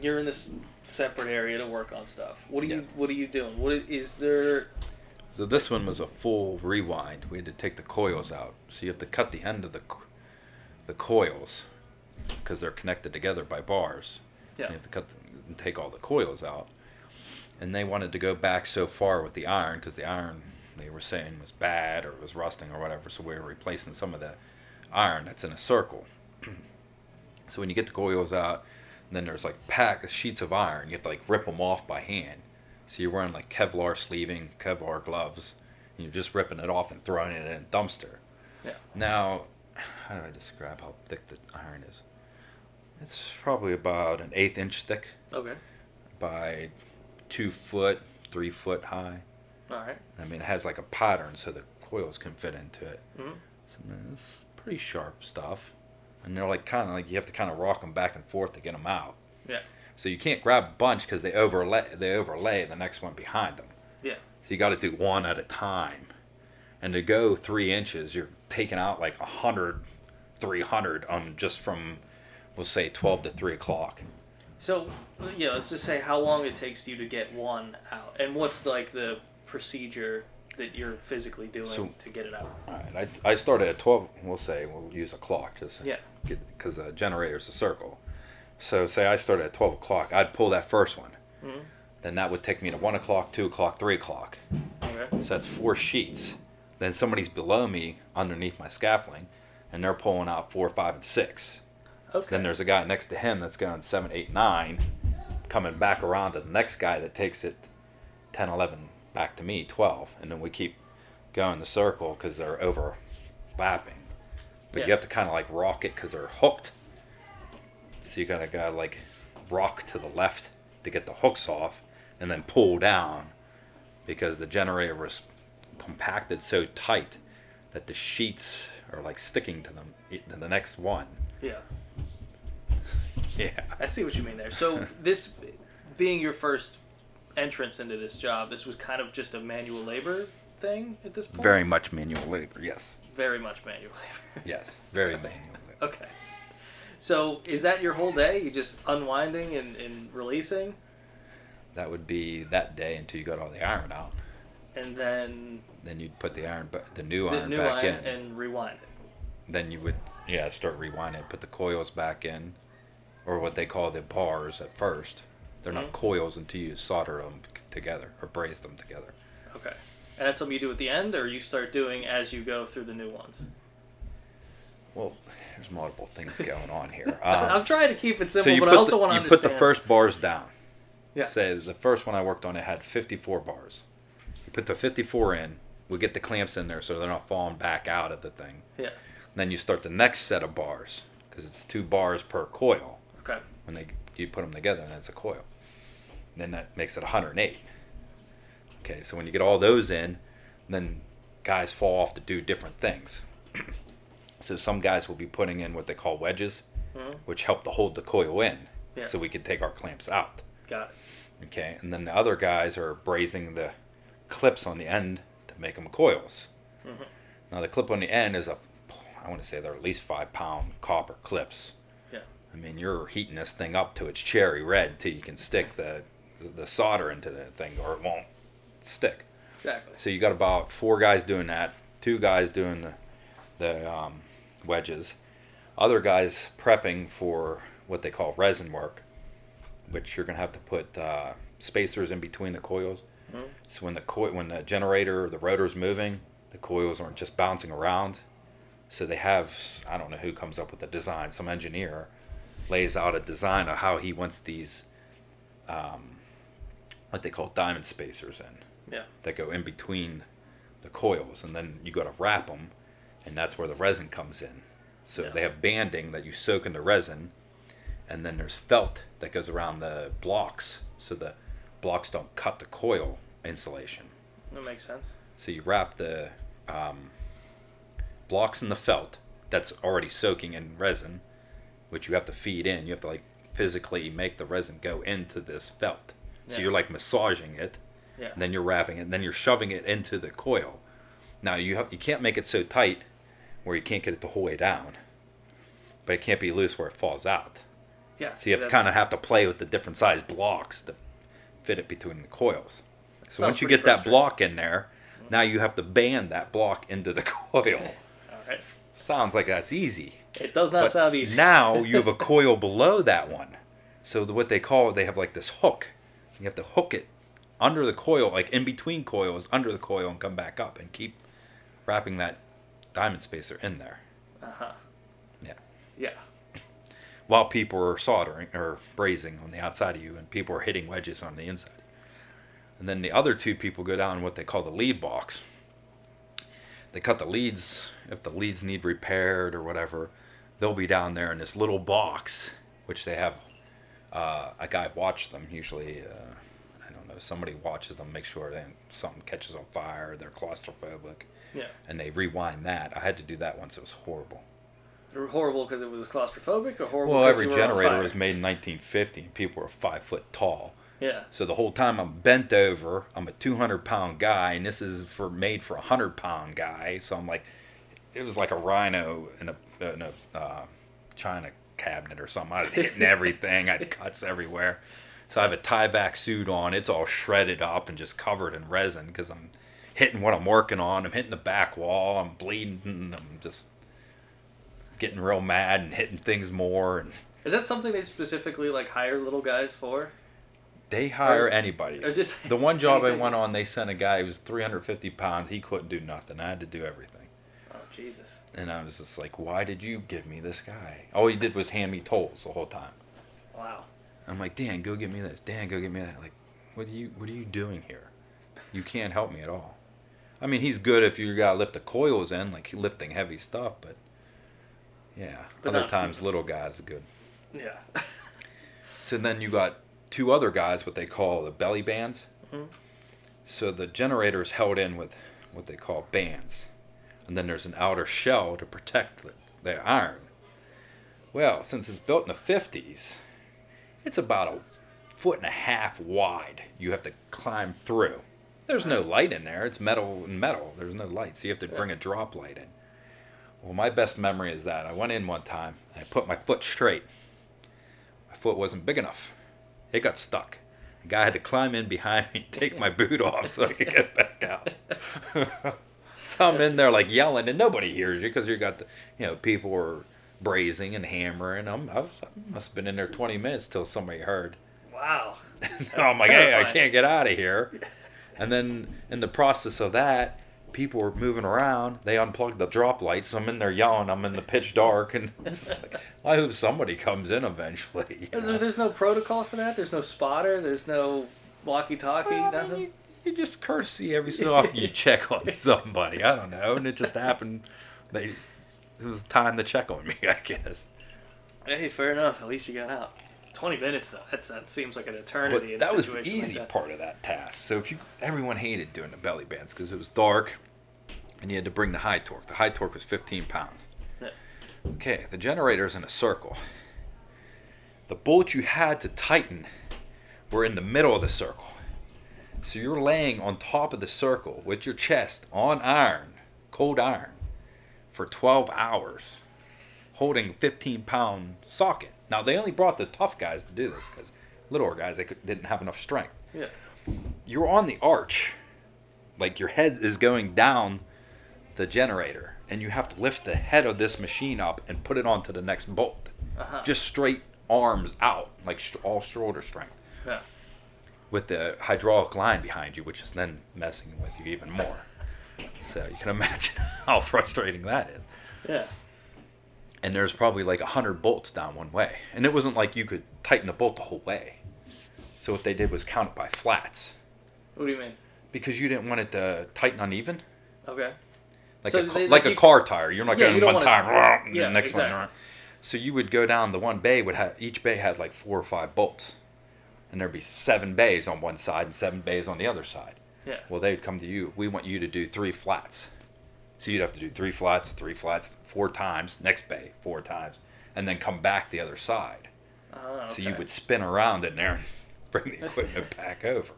You're in this separate area to work on stuff. What are you What are you doing? What is, is there? So this one was a full rewind. We had to take the coils out. So you have to cut the end of the the coils because they're connected together by bars. Yeah. You have to cut the, and take all the coils out. And they wanted to go back so far with the iron because the iron they were saying was bad or it was rusting or whatever. So we were replacing some of the iron that's in a circle. so when you get the coils out, then there's like pack sheets of iron. You have to like rip them off by hand. So you're wearing like Kevlar sleeving, Kevlar gloves. And you're just ripping it off and throwing it in a dumpster. Yeah. Now, how do I describe how thick the iron is? It's probably about an eighth inch thick Okay. by two foot, three foot high. All right. I mean, it has like a pattern so the coils can fit into it. Mhm. So, I mean, it's pretty sharp stuff. And they're like kind of like you have to kind of rock them back and forth to get them out. Yeah. So you can't grab a bunch because they overlay they overlay the next one behind them. Yeah. So you got to do one at a time. And to go three inches, you're taking out like 100, 300 on just from, we'll say 12 to 3 o'clock. So, yeah, let's just say how long it takes you to get one out, and what's like the procedure that you're physically doing So- to get it out. All right, I, I started at 12, we'll say, we'll use a clock just Yeah. because the generator's a circle. So say I started at 12 o'clock, I'd pull that first one. Mhm. Then that would take me to 1 o'clock, 2 o'clock, 3 o'clock. Okay. So that's four sheets. Then somebody's below me underneath my scaffolding, and they're pulling out four, five, and six. Okay. Then there's a guy next to him that's going seven, eight, nine, coming back around to the next guy that takes it 10, 11, back to me 12 and then we keep going the circle because they're overlapping but Yeah. you have to kind of like rock it because they're hooked so you gotta go like rock to the left to get the hooks off and then pull down because the generator was compacted so tight that the sheets are like sticking to them to the next one Yeah. yeah I see what you mean there. So this being your first entrance into this job, this was kind of just a manual labor thing at this point. very much manual labor yes very much manual labor. yes very manual labor okay. So is that your whole day? You just unwinding and, and releasing, that would be that day until you got all the iron out and then then you'd put the iron, the new the iron new back iron in. and rewind it. Then you would, yeah, start rewinding. Put the coils back in, or what they call the bars at first. They're Mhm. not coils until you solder them together or braze them together. Okay. And that's something you do at the end, or you start doing as you go through the new ones. Well, there's multiple things going on here. I'm Um, trying to keep it simple, you but I also the, want to you understand. put the first bars down. Yeah. Say the first one I worked on, it had 54 bars. You put the 54 in. We get the clamps in there so they're not falling back out of the thing. Yeah. Then you start the next set of bars because it's two bars per coil. Okay. When they you put them together, and it's a coil. Then that makes it 108. Okay, so when you get all those in, then guys fall off to do different things. so some guys will be putting in what they call wedges, Mhm. which help to hold the coil in, Yeah. so we can take our clamps out. Got it. Okay, and then the other guys are brazing the clips on the end to make them coils. Mhm. Now the clip on the end is a, I want to say they're at least five pound copper clips. Yeah. I mean, you're heating this thing up to its cherry red till you can stick the the solder into the thing, or it won't stick. Exactly. So you got about four guys doing that, two guys doing the the um, wedges, other guys prepping for what they call resin work, which you're gonna have to put uh, spacers in between the coils. Mhm. So when the coil, when the generator or the rotor's moving, the coils aren't just bouncing around. So they have, I don't know who comes up with the design. Some engineer lays out a design of how he wants these, um, what they call diamond spacers in Yeah. that go in between the coils, and then you got to wrap them, and that's where the resin comes in. So Yeah. they have banding that you soak in the resin, and then there's felt that goes around the blocks, so the blocks don't cut the coil insulation. That makes sense. So you wrap the um, blocks in the felt that's already soaking in resin, which you have to feed in. You have to like physically make the resin go into this felt. So Yeah. you're like massaging it, Yeah. and then you're wrapping it, and then you're shoving it into the coil. Now you have you can't make it so tight where you can't get it the whole way down, but it can't be loose where it falls out. Yeah. So you have to kind of have to play with the different size blocks to fit it between the coils. So once you get that block in there, mm-hmm. now you have to band that block into the coil. All right. Sounds like that's easy. It does not But sound easy. now you have a coil below that one. So what they call they have like this hook. You have to hook it under the coil, like in between coils, under the coil, and come back up and keep wrapping that diamond spacer in there. Uh huh. Yeah. Yeah. While people are soldering or brazing on the outside of you, and people are hitting wedges on the inside. And then the other two people go down what they call the lead box. They cut the leads if the leads need repaired or whatever. They'll be down there in this little box, which they have uh, a guy watch them. Usually, uh, I don't know, somebody watches them, make sure they, something catches on fire, they're claustrophobic, Yeah. and they rewind that. I had to do that once. It was horrible. They were horrible because it was claustrophobic, or horrible. Well, every you were on generator was made in 1950, and people were five foot tall. Yeah. So the whole time I'm bent over, I'm a 200 pound guy, and this is for made for a 100 pound guy. So I'm like, it was like a rhino in a in a uh, china cabinet or something. I was hitting everything. I had cuts everywhere. So I have a Tyvek suit on. It's all shredded up and just covered in resin because I'm hitting what I'm working on. I'm hitting the back wall. I'm bleeding. I'm just getting real mad and hitting things more. And Is that something they specifically like hire little guys for? they hire Or- anybody. just The one job I went on, they sent a guy who was 350 pounds. He couldn't do nothing. I had to do everything. Jesus. And I was just like, why did you give me this guy? All he did was hand me tolls the whole time. Wow. I'm like, Dan, go get me this. Dan, go get me that. Like, what are you, what are you doing here? You can't help me at all. I mean, he's good if you gotta lift the coils in, like lifting heavy stuff, but yeah, But other not- times little guys are good. Yeah. So then you got two other guys, what they call the belly bands. Mhm. So the generator is held in with what they call bands, and then there's an outer shell to protect the, the iron. Well, since it's built in the 50s, it's about a foot and a half wide. You have to climb through. There's no light in there. It's metal and metal. There's no light, so you have to bring a drop light in. Well, my best memory is that I went in one time. I put my foot straight. My foot wasn't big enough. It got stuck. A guy had to climb in behind me, take my boot off so I could get back out. so I'm in there like yelling, and nobody hears you because you got the, you know, people were brazing and hammering. I'm, I, was, I must have been in there 20 minutes till somebody heard. Wow. I'm like, hey, I can't get out of here. And then in the process of that, people were moving around. They unplugged the drop lights. I'm in there yelling. I'm in the pitch dark, and I'm like, I hope somebody comes in eventually. you Is know? there, there's no protocol for that. There's no spotter. There's no walkie-talkie. Well, I mean, nothing. You, just courtesy every so often you check on somebody. I don't know, and it just happened. They it was time to check on me, I guess. Hey, fair enough. At least you got out. Twenty minutes though. That's that seems like an eternity. But in that was the situation like easy part of that task. So if you everyone hated doing the belly bands because it was dark, and you had to bring the high torque. The high torque was 15 pounds. Yeah. Okay, the generator's in a circle. The bolts you had to tighten were in the middle of the circle. So you're laying on top of the circle with your chest on iron, cold iron, for 12 hours, holding 15 pound socket. Now they only brought the tough guys to do this because littler guys they could, didn't have enough strength. Yeah. You're on the arch, like your head is going down the generator, and you have to lift the head of this machine up and put it onto the next bolt. Uh-huh. Just straight arms out, like sh- all shoulder strength, Yeah. With the hydraulic line behind you, which is then messing with you even more. So you can imagine how frustrating that is. Yeah. And there's probably like a hundred bolts down one way, and it wasn't like you could tighten a bolt the whole way. So what they did was count it by flats, What do you mean? because you didn't want it to tighten uneven. Okay. like So a, they- like a car tire. You're not Yeah, going you one tire, and Yeah, the next exactly. one. So you would go down the one bay would have each bay had like four or five bolts, and there'd be seven bays on one side and seven bays on the other side. Yeah. Well, they'd come to you. We want you to do three flats. So you'd have to do three flats, three flats, four times. Next bay, four times, and then come back the other side. Oh, So you would spin around in there and bring the equipment back over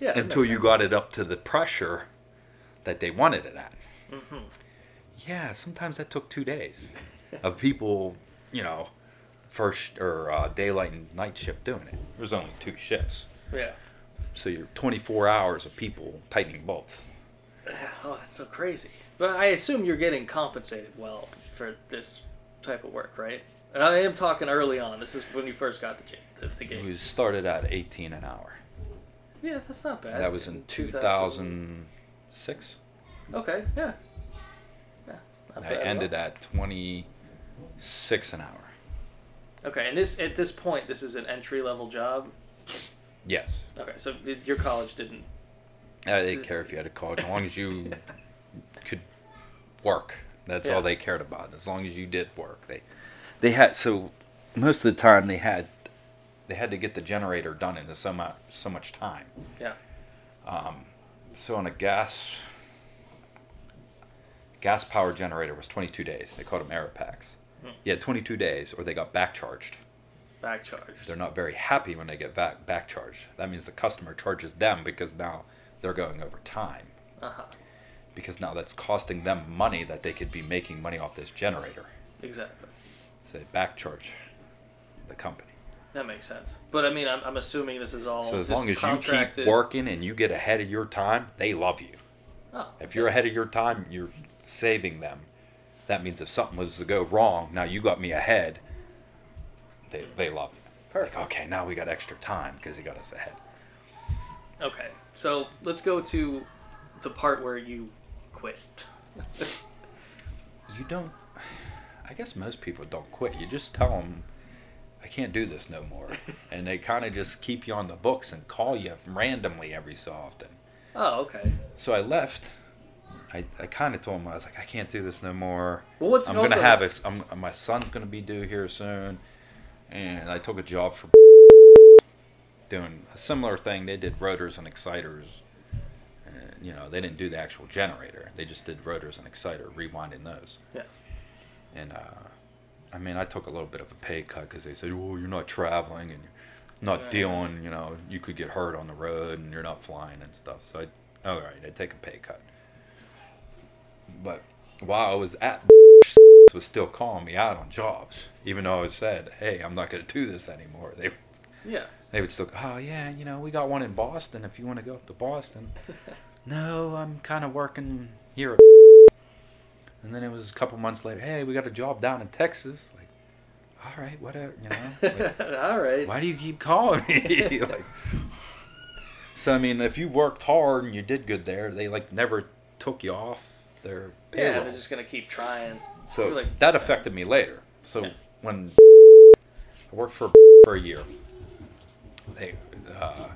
yeah, until you sense. got it up to the pressure that they wanted it at. Mm-hmm. Yeah, sometimes that took two days of people, you know, first or uh, daylight and night shift doing it. There was only two shifts, Yeah. so you're 24 hours of people tightening bolts. Oh, that's so crazy. But I assume you're getting compensated well for this type of work, right? And I am talking early on. This is when you first got the, the, the gig. Was started at 18 an hour. Yeah, that's not bad. That was in 2006. Okay, yeah. Yeah. I ended at 26 an hour. Okay, and this at this point, this is an entry level job. Yes. Okay, so your college didn't. I didn't care if you had a college, as long as you could work. That's Yeah. all they cared about. As long as you did work, they they had so most of the time they had they had to get the generator done in so much so much time. Yeah. Um, so on a gas gas power generator was 22 days. They called them air packs. Hmm. Yeah, 22 days, or they got back charged. Back charged. They're not very happy when they get back back charged. That means the customer charges them because now they're going over time. Uh huh. because now that's costing them money that they could be making money off this generator. Exactly. So they back charge the company. That makes sense. But I mean, I'm, I'm assuming this is all. so as long as you keep working and you get ahead of your time, they love you. Oh, If you're ahead of your time, you're saving them. That means if something was to go wrong, now you got me ahead. They they love you. Perfect. Like, okay, now we got extra time because he got us ahead. Okay, so let's go to the part where you quit. You don't. I guess most people don't quit. You just tell them, I can't do this no more. and they kind of just keep you on the books and call you randomly every so often. Oh, okay. So I left. I, I kind of told him I was like I can't do this no more. Well, what's I'm also, gonna have a I'm, my son's gonna be due here soon, and I took a job for doing a similar thing. They did rotors and exciters. And, you know, they didn't do the actual generator. They just did rotors and exciter, rewinding those. Yeah. And uh, I mean, I took a little bit of a pay cut because they said, "Oh, you're not traveling and you're not Yeah. dealing. You know, you could get hurt on the road and you're not flying and stuff." So I, all right, I take a pay cut. But while I was at was still calling me out on jobs, even though I said, "Hey, I'm not going to do this anymore." They Yeah. they would still, go oh yeah, you know, we got one in Boston. If you want to go up to Boston, no, I'm kind of working here. And then it was a couple months later, hey, we got a job down in Texas. Like, all right, whatever, you know. Like, All right. why do you keep calling me? like, so I mean, if you worked hard and you did good there, they like never took you off their payroll. Yeah, they're just gonna keep trying. So like- that affected me later. So Yeah. when I worked for for a year, they uh,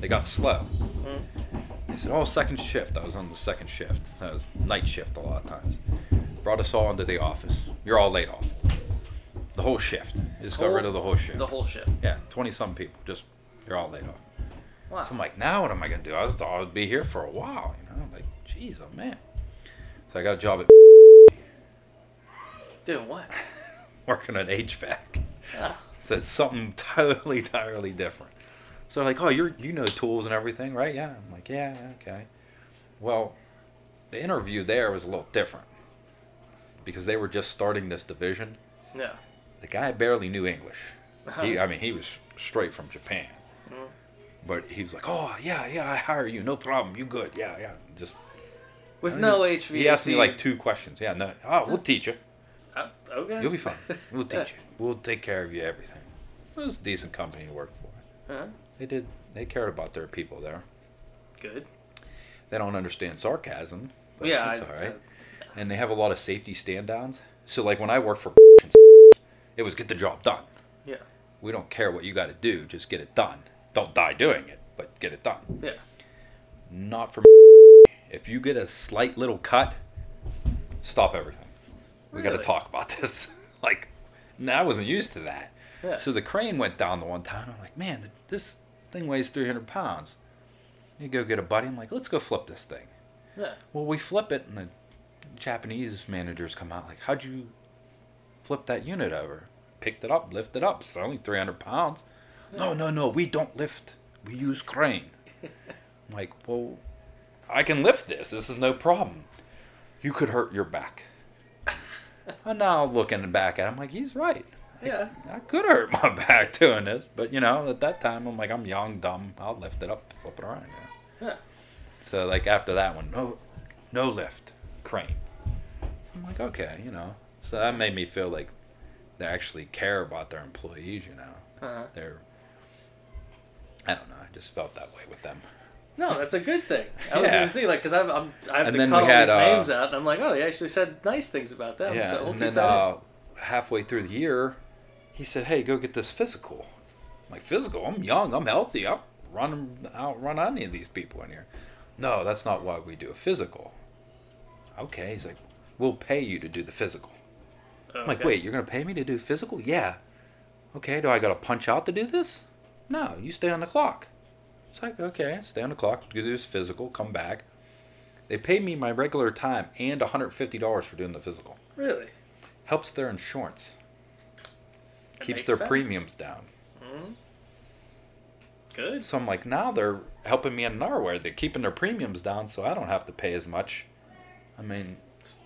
they got slow. Mm. They said, "Oh, second shift." I was on the second shift. That was night shift a lot of times. Brought us all into the office. You're all laid off. The whole shift. Just got rid of the whole shift. The whole ship. yeah, twenty some people. Just you're all laid off. Wow. So I'm like, now what am I gonna do? I was thought I'd be here for a while, you know. I'm like, jeez, oh man. So I got a job at Doing what? working at HVAC. Ah, So it's something totally, entirely different. So they're like, oh, you're you know tools and everything, right? Yeah. I'm like, yeah, okay. Well, the interview there was a little different because they were just starting this division. yeah. The guy barely knew English. Uh-huh. I mean, he was straight from Japan. Mm. But he was like, oh, yeah, yeah, I hire you, no problem, you good, yeah, yeah. Just With no HVAC. he asked me like two questions. Yeah, no, oh, we'll teach you. Uh, okay. You'll be fine. We'll teach Yeah. you. We'll take care of you everything. It was a decent company to work for. Uh-huh. They did. They cared about their people there. Good. They don't understand sarcasm. But yeah. that's I, all right. And they have a lot of safety stand downs. So like when I worked for, it was get the job done. Yeah. We don't care what you got to do. Just get it done. Don't die doing it, but get it done. Yeah. Not for. If you get a slight little cut, stop everything. We got to talk about this. like, no, I wasn't used to that. Yeah. So the crane went down the one time. I'm like, man, this thing weighs 300 pounds. You go get a buddy. I'm like, let's go flip this thing. yeah. Well, we flip it, and the Japanese managers come out like, how'd you flip that unit over? Picked it up, lifted it up. It's only 300 pounds. No, no, no. We don't lift. We use crane. I'm like, well, I can lift this. This is no problem. You could hurt your back. and now looking back at him, like, he's right. Yeah. I could hurt my back doing this, but you know, at that time, I'm like, I'm young, dumb. I'll lift it up, flip it around. Yeah. Yeah. So like after that one, no, no lift, crane. I'm like, okay, you know. So that made me feel like they actually care about their employees. You know, Uh-huh. they're. I don't know. I just felt that way with them. No, that's a good thing. I was Yeah. gonna see like because I've I'm, I have And to cut all had, these uh, names out, and I'm like, oh, they actually said nice things about them. yeah, so we'll and then that. uh, halfway through the year, he said, "Hey, go get this physical." I'm like physical? I'm young. I'm healthy. I'll run out run any of these people in here. No, that's not why we do a physical. Okay, he's like, we'll pay you to do the physical. in. I'm like, wait, you're gonna pay me to do physical? Yeah. Okay, do I gotta punch out to do this? No, you stay on the clock. It's like, okay, stay on the clock, do this physical, come back. They pay me my regular time and $150 for doing the physical. Really? Helps their insurance. That Keeps their sense. premiums down. Mhm. Good. So I'm like, now they're helping me in another way. They're keeping their premiums down so I don't have to pay as much. I mean,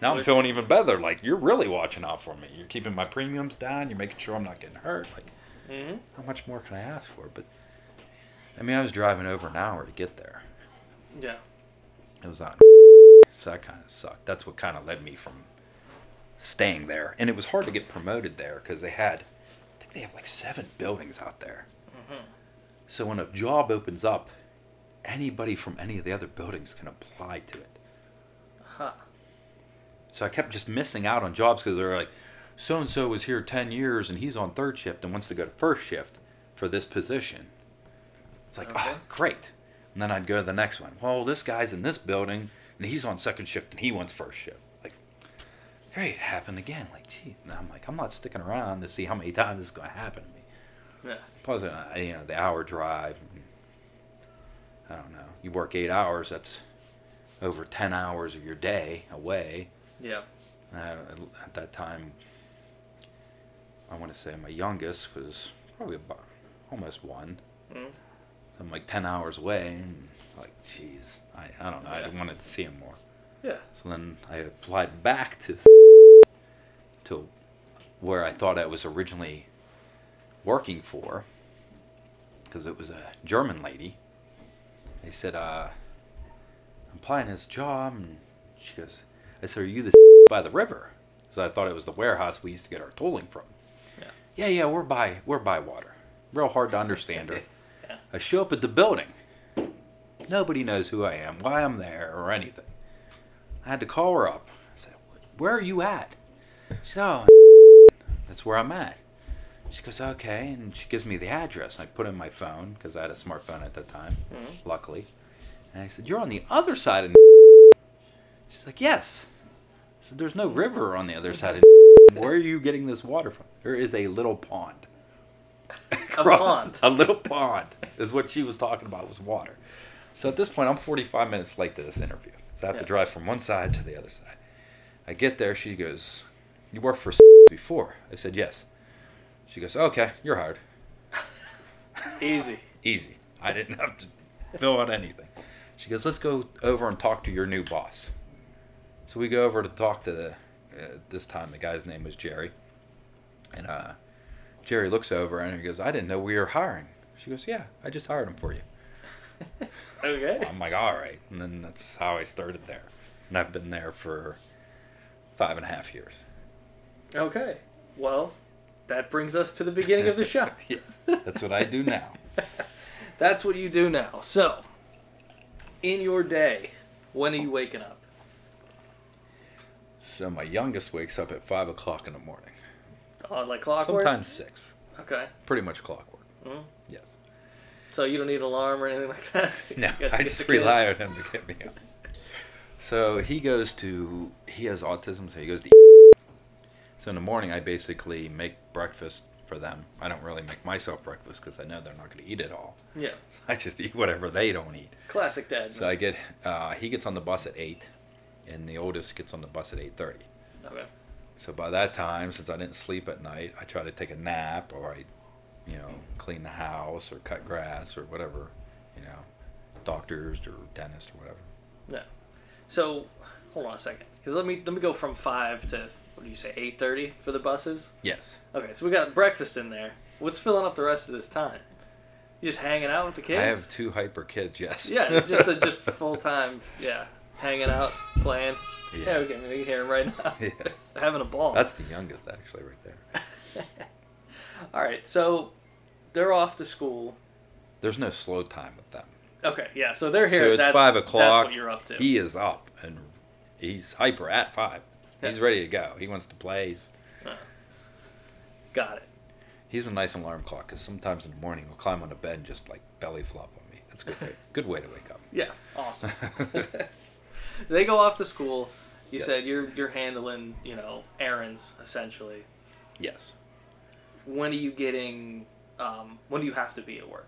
now I'm feeling even better. Like, you're really watching out for me. You're keeping my premiums down. You're making sure I'm not getting hurt. Like, hmm how much more can I ask for? But I mean, I was driving over an hour to get there. Yeah. It was on, so that kind of sucked. That's what kind of led me from staying there. And it was hard to get promoted there because they had, I think they have like seven buildings out there. Mhm. So when a job opens up, anybody from any of the other buildings can apply to it. Huh. So I kept just missing out on jobs because they were like, so and so was here 10 years and he's on third shift and wants to go to first shift for this position. It's like, Okay. oh, great. And then I'd go to the next one. Well, this guy's in this building, and he's on second shift, and he wants first shift. Like, great, it happened again. Like, gee. And I'm like, I'm not sticking around to see how many times this is going to happen to me. Yeah. Plus, uh, you know, the hour drive. I don't know. You work eight hours. That's over ten hours of your day away. Yeah. Uh, at that time, I want to say my youngest was probably about almost one. Mm. I'm like ten hours away, and like, jeez, I, I don't know. I wanted to see him more. Yeah. So then I applied back to to where I thought I was originally working for, because it was a German lady. They said, uh, "I'm applying this job," and she goes, "I said, are you the by the river?" So I thought it was the warehouse we used to get our tooling from. Yeah. Yeah, yeah, we're by we're by water. Real hard to understand her. I show up at the building. Nobody knows who I am, why I'm there, or anything. I had to call her up. I said, "Where are you at?" She said, "Oh, that's where I'm at." She goes, "Okay," and she gives me the address. I put in my phone because I had a smartphone at that time, Mhm. luckily. And I said, "You're on the other side of." She's like, "Yes." I said, "There's no river on the other side of." Where are you getting this water from? There is a little pond. A pond. A little pond is what she was talking about was water. So at this point, I'm 45 minutes late to this interview. So I have Yeah. to drive from one side to the other side. I get there. She goes, "You worked for before?" I said, "Yes." She goes, "Okay, you're hired." Easy. Easy. I didn't have to fill out anything. She goes, "Let's go over and talk to your new boss." So we go over to talk to the. Uh, this time, the guy's name was Jerry, and uh, Jerry looks over and he goes, "I didn't know we were hiring." She goes, "Yeah, I just hired him for you." Okay. I'm like, "All right," and then that's how I started there, and I've been there for five and a half years. Okay. Well, that brings us to the beginning of the show. yes, that's what I do now. That's what you do now. So, in your day, when are you waking up? So my youngest wakes up at five o'clock in the morning. Oh, like clockwork? Sometimes six. Okay. Pretty much clockwork. Mhm. Yes. So you don't need an alarm or anything like that? No, You got to I just rely on him to get me up. So he goes to he has autism, so he goes to. So in the morning, I basically make breakfast for them. I don't really make myself breakfast because I know they're not going to eat it all. Yeah. I just eat whatever they don't eat. Classic dad. So I get uh, he gets on the bus at eight, and the oldest gets on the bus at eight thirty. Okay. So by that time, since I didn't sleep at night, I try to take a nap or I, you know, clean the house or cut grass or whatever, you know, doctors or dentist or whatever. Yeah. So, hold on a second, because let me let me go from five to what do you say, eight thirty for the buses? Yes. Okay, so we got breakfast in there. What's filling up the rest of this time? You just hanging out with the kids? I have two hyper kids. Yes. Yeah, it's just a just full time. Yeah, hanging out, playing. Yeah, Yeah. we can, we can hear him right now. Yeah. Having a ball. That's the youngest actually, right there. All right, so they're off to school. There's no slow time with them. Okay, yeah, so they're here. so it's that's, five That's o'clock. what you're up to. He is up and he's hyper at five. He's ready to go. He wants to play. He's, Uh, got it. he's a nice alarm clock because sometimes in the morning he'll climb on the bed and just like belly flop on me. That's good. Way, good way to wake up. Yeah, awesome. they go off to school. You Yes. said you're you're handling, you know, errands essentially. Yes. When are you getting? Um, when do you have to be at work?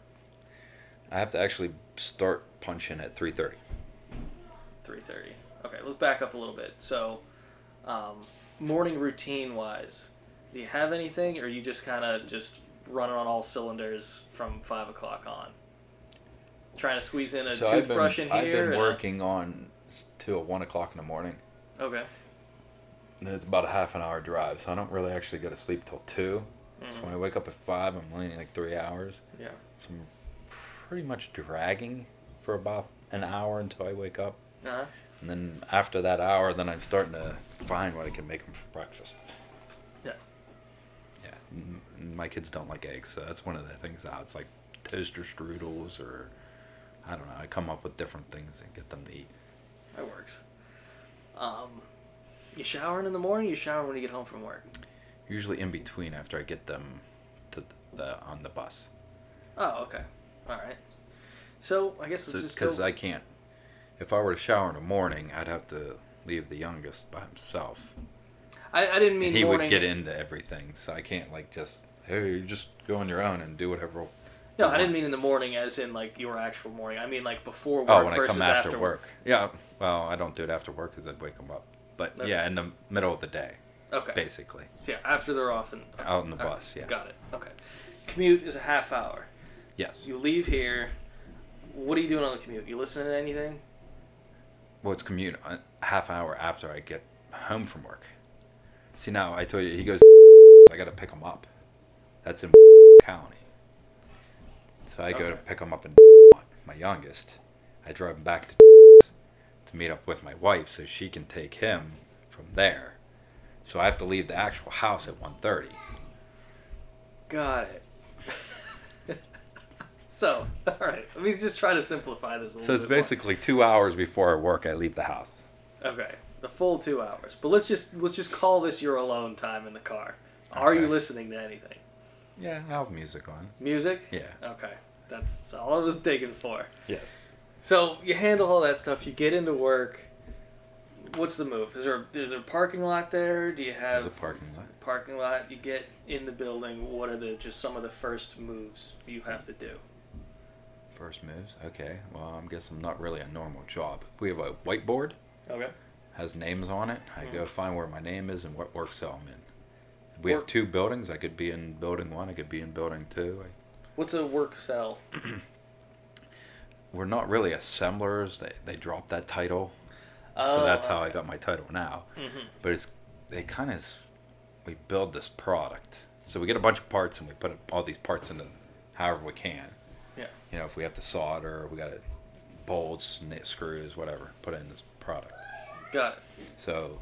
I have to actually start punching at three thirty. Three thirty. Okay, let's back up a little bit. So, um, morning routine wise, do you have anything, or you just kind of just running on all cylinders from five o'clock on? Trying to squeeze in a So I've been, toothbrush in I've been and a- working on till one o'clock in the morning. okay. And it's about a half an hour drive, so I don't really actually go to sleep till 2 So Mhm. when I wake up at five, I'm laying like three hours. Yeah. So I'm pretty much dragging for about an hour until I wake up. Uh-huh. And then after that hour, then I'm starting to find what I can make them for breakfast. Yeah. Yeah. My kids don't like eggs, so that's one of the things now. It's like toaster strudels or I don't know. I come up with different things and get them to eat. That works. Um, you showering in the morning? You shower when you get home from work? Usually in between after I get them to the on the bus. Oh, okay. All right. So I guess let's just Because. I can't. If I were to shower in the morning, I'd have to leave the youngest by himself. I, I didn't mean And he morning. would get into everything, so I can't like just hey, you just go on your own and do whatever. No, I didn't mean in the morning, as in like your actual morning. I mean like before oh, work Oh, when I versus come after, after work. Yeah, well, I don't do it after work because I'd wake them up. But Okay. yeah, in the middle of the day, Okay. basically, So yeah, after they're off and out on the All right, bus. Yeah. Got it. Okay. Commute is a half hour. Yes. You leave here. What are you doing on the commute? You listening to anything? Well, it's commute a half hour after I get home from work. See now, I told you he goes. I got to pick him up. That's in county. So I go to pick him up in my youngest. I drive him back to to meet up with my wife so she can take him from there. So I have to leave the actual house at 1:30. Got it. so, all right. Let me just try to simplify this a little So it's bit more. basically two hours before I work. I leave the house. Okay, the full two hours. But let's just let's just call this your alone time in the car. Are you listening to anything? Yeah, I have music on. Music? Yeah. Okay, that's all I was digging for. Yes. So you handle all that stuff. You get into work. What's the move? Is there is there a parking lot there? Do you have There's a parking lot. parking lot? You get in the building. What are the just some of the first moves you have to do? First moves. Okay. Well, I guess I'm not really a normal job. We have a whiteboard. Okay. Has names on it. I go Mhm. find where my name is and what work cell I'm in. We have two buildings. I could be in building one. I could be in building two. I, What's a work cell? we're not really assemblers. They they dropped that title, Oh, so that's how I got my title now. Mhm. But it's they kind of we build this product. So we get a bunch of parts and we put all these parts into however we can. Yeah. You know, if we have to solder, we got to bolts, knit screws, whatever, put in this product. Got it. So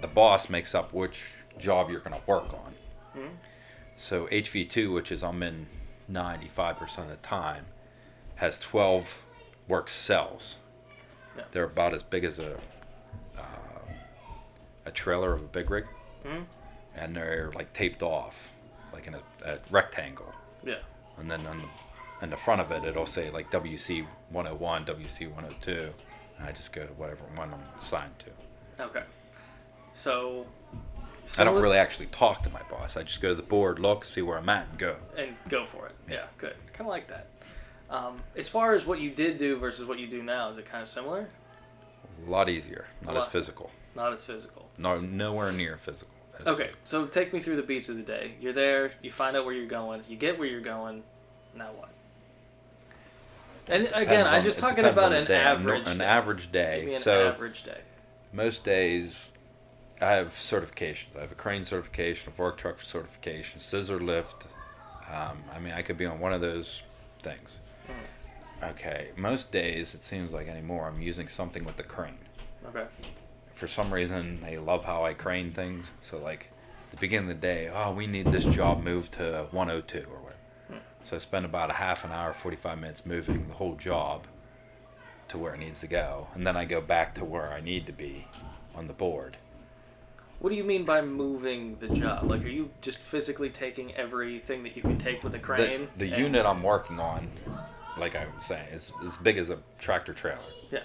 the boss makes up which job you're going to work on. Mhm. So HV2, which is I'm in 95% of the time, has 12 work cells. Yeah. They're about as big as a uh, a trailer of a big rig, Mhm. and they're like taped off, like in a, a rectangle. Yeah. And then on the in the front of it, it'll say like WC 101, WC 102, and I just go to whatever one I'm assigned to. Okay. So. I don't really actually talk to my boss. I just go to the board, look, see where I'm at, and go. and go for it. Yeah, Yeah. good. Kind of like that. Um, as far as what you did do versus what you do now, is it kind of similar? A lot easier, not as physical. Not as physical. No, nowhere near physical. as Okay, physical. so take me through the beats of the day. You're there. You find out where you're going. You get where you're going. Now what? And again, Depends I'm just talking about an day. Average. An day. average Give day. me an so average day. most days, I have certifications. I have a crane certification, a fork truck certification, scissor lift. Um, I mean, I could be on one of those things. Mm. Okay, most days it seems like anymore I'm using something with the crane. Okay. For some reason, they love how I crane things. So like, at the beginning of the day, oh, we need this job moved to 102 or whatever. Hmm. So I spend about a half an hour, 45 minutes moving the whole job to where it needs to go, and then I go back to where I need to be on the board. What do you mean by moving the job? Like, are you just physically taking everything that you can take with a crane? the and- unit I'm working on, like I was saying, is as big as a tractor trailer Yeah.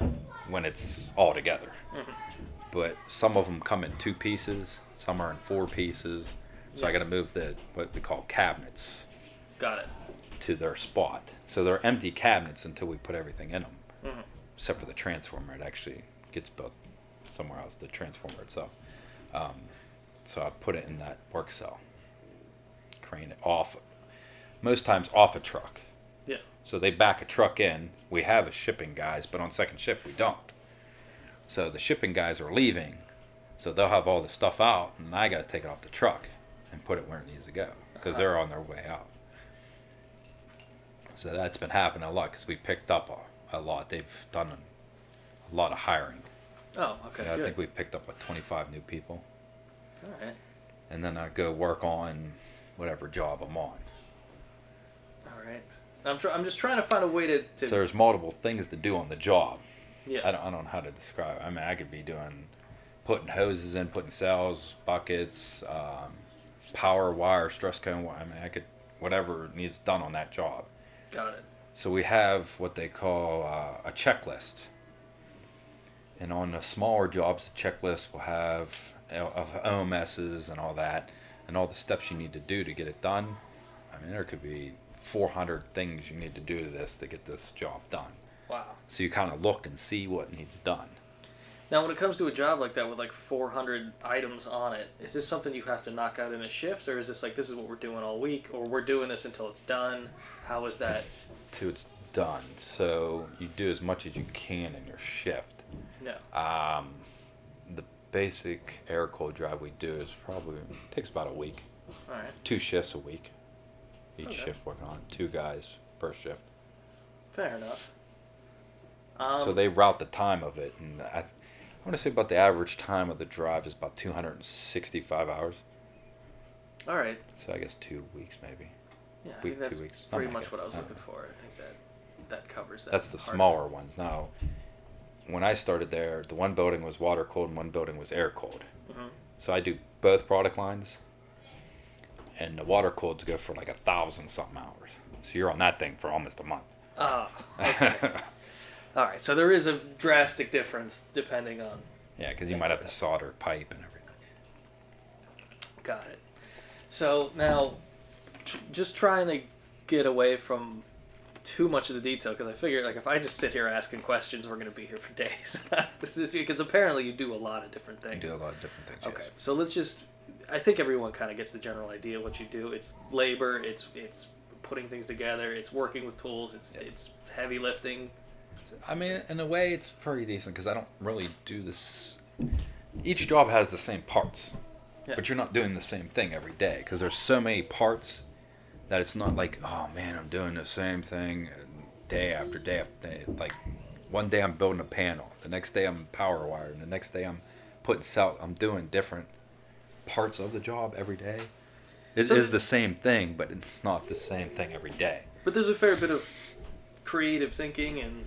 when it's all together. Mhm. But some of them come in two pieces, some are in four pieces. So I got to move the what we call cabinets Got it. to their spot. So they're empty cabinets until we put everything in them, hmm except for the transformer. It actually gets built somewhere else, the transformer itself. Um, so I put it in that work cell, crane it off, most times off a truck. Yeah. So they back a truck in. We have a shipping guys, but on second shift we don't. So the shipping guys are leaving, so they'll have all the stuff out, and I got to take it off the truck and put it where it needs to go because they're on their way out. So that's been happening a lot because we picked up a, a lot. They've done a lot of hiring. Oh, okay. Yeah, I think we picked up like 25 new people, All right. and then I go work on whatever job I'm on. All right. I'm try- I'm just trying to find a way to. to So there's multiple things to do on the job. yeah. I don't, I don't know how to describe. It. I mean, I could be doing putting hoses in, putting cells, buckets, um, power wire, stress cone. I mean, I could whatever needs done on that job. Got it. So we have what they call uh, a checklist. And on the smaller jobs, the checklist will have uh, of OMSs and all that, and all the steps you need to do to get it done. I mean, there could be 400 things you need to do to this to get this job done. Wow. So you kind of look and see what needs done. Now, when it comes to a job like that with like 400 items on it, is this something you have to knock out in a shift, or is this like this is what we're doing all week, or we're doing this until it's done? How is that? Till it's done. So you do as much as you can in your shift. No. Um, the basic air cold drive we do is probably takes about a week, All right. two shifts a week. Each Okay. shift working on two guys per shift. Fair enough. Um, so they route the time of it, and I, I want to say about the average time of the drive is about 265 hours. All right. So I guess two weeks maybe. Yeah, I Week, think that's two weeks. pretty much what I was looking for. I think that that covers that. That's the smaller ones. Now, when I started there, the one building was water cold and one building was air cold. Mhm. So I do both product lines, and the water colds go for like a thousand something hours. So you're on that thing for almost a month. Ah. Okay. all right. So there is a drastic difference depending on. yeah, because you might have to solder pipe and everything. Got it. So now, tr- just trying to get away from too much of the detail because I figure like if I just sit here asking questions, we're going to be here for days. because apparently you do a lot of different things. You do a lot of different things. Okay, yes. so let's just. I think everyone kind of gets the general idea of what you do. It's labor. It's it's putting things together. It's working with tools. It's Yeah. it's heavy lifting. I mean, in a way, it's pretty decent because I don't really do this. Each job has the same parts, Yeah. but you're not doing the same thing every day because there's so many parts that it's not like, oh man, I'm doing the same thing day after day after day. Like one day I'm building a panel, the next day I'm power wiring, the next day I'm putting cell. I'm doing different parts of the job every day. It is So- the same thing, but it's not the same thing every day. But there's a fair bit of creative thinking and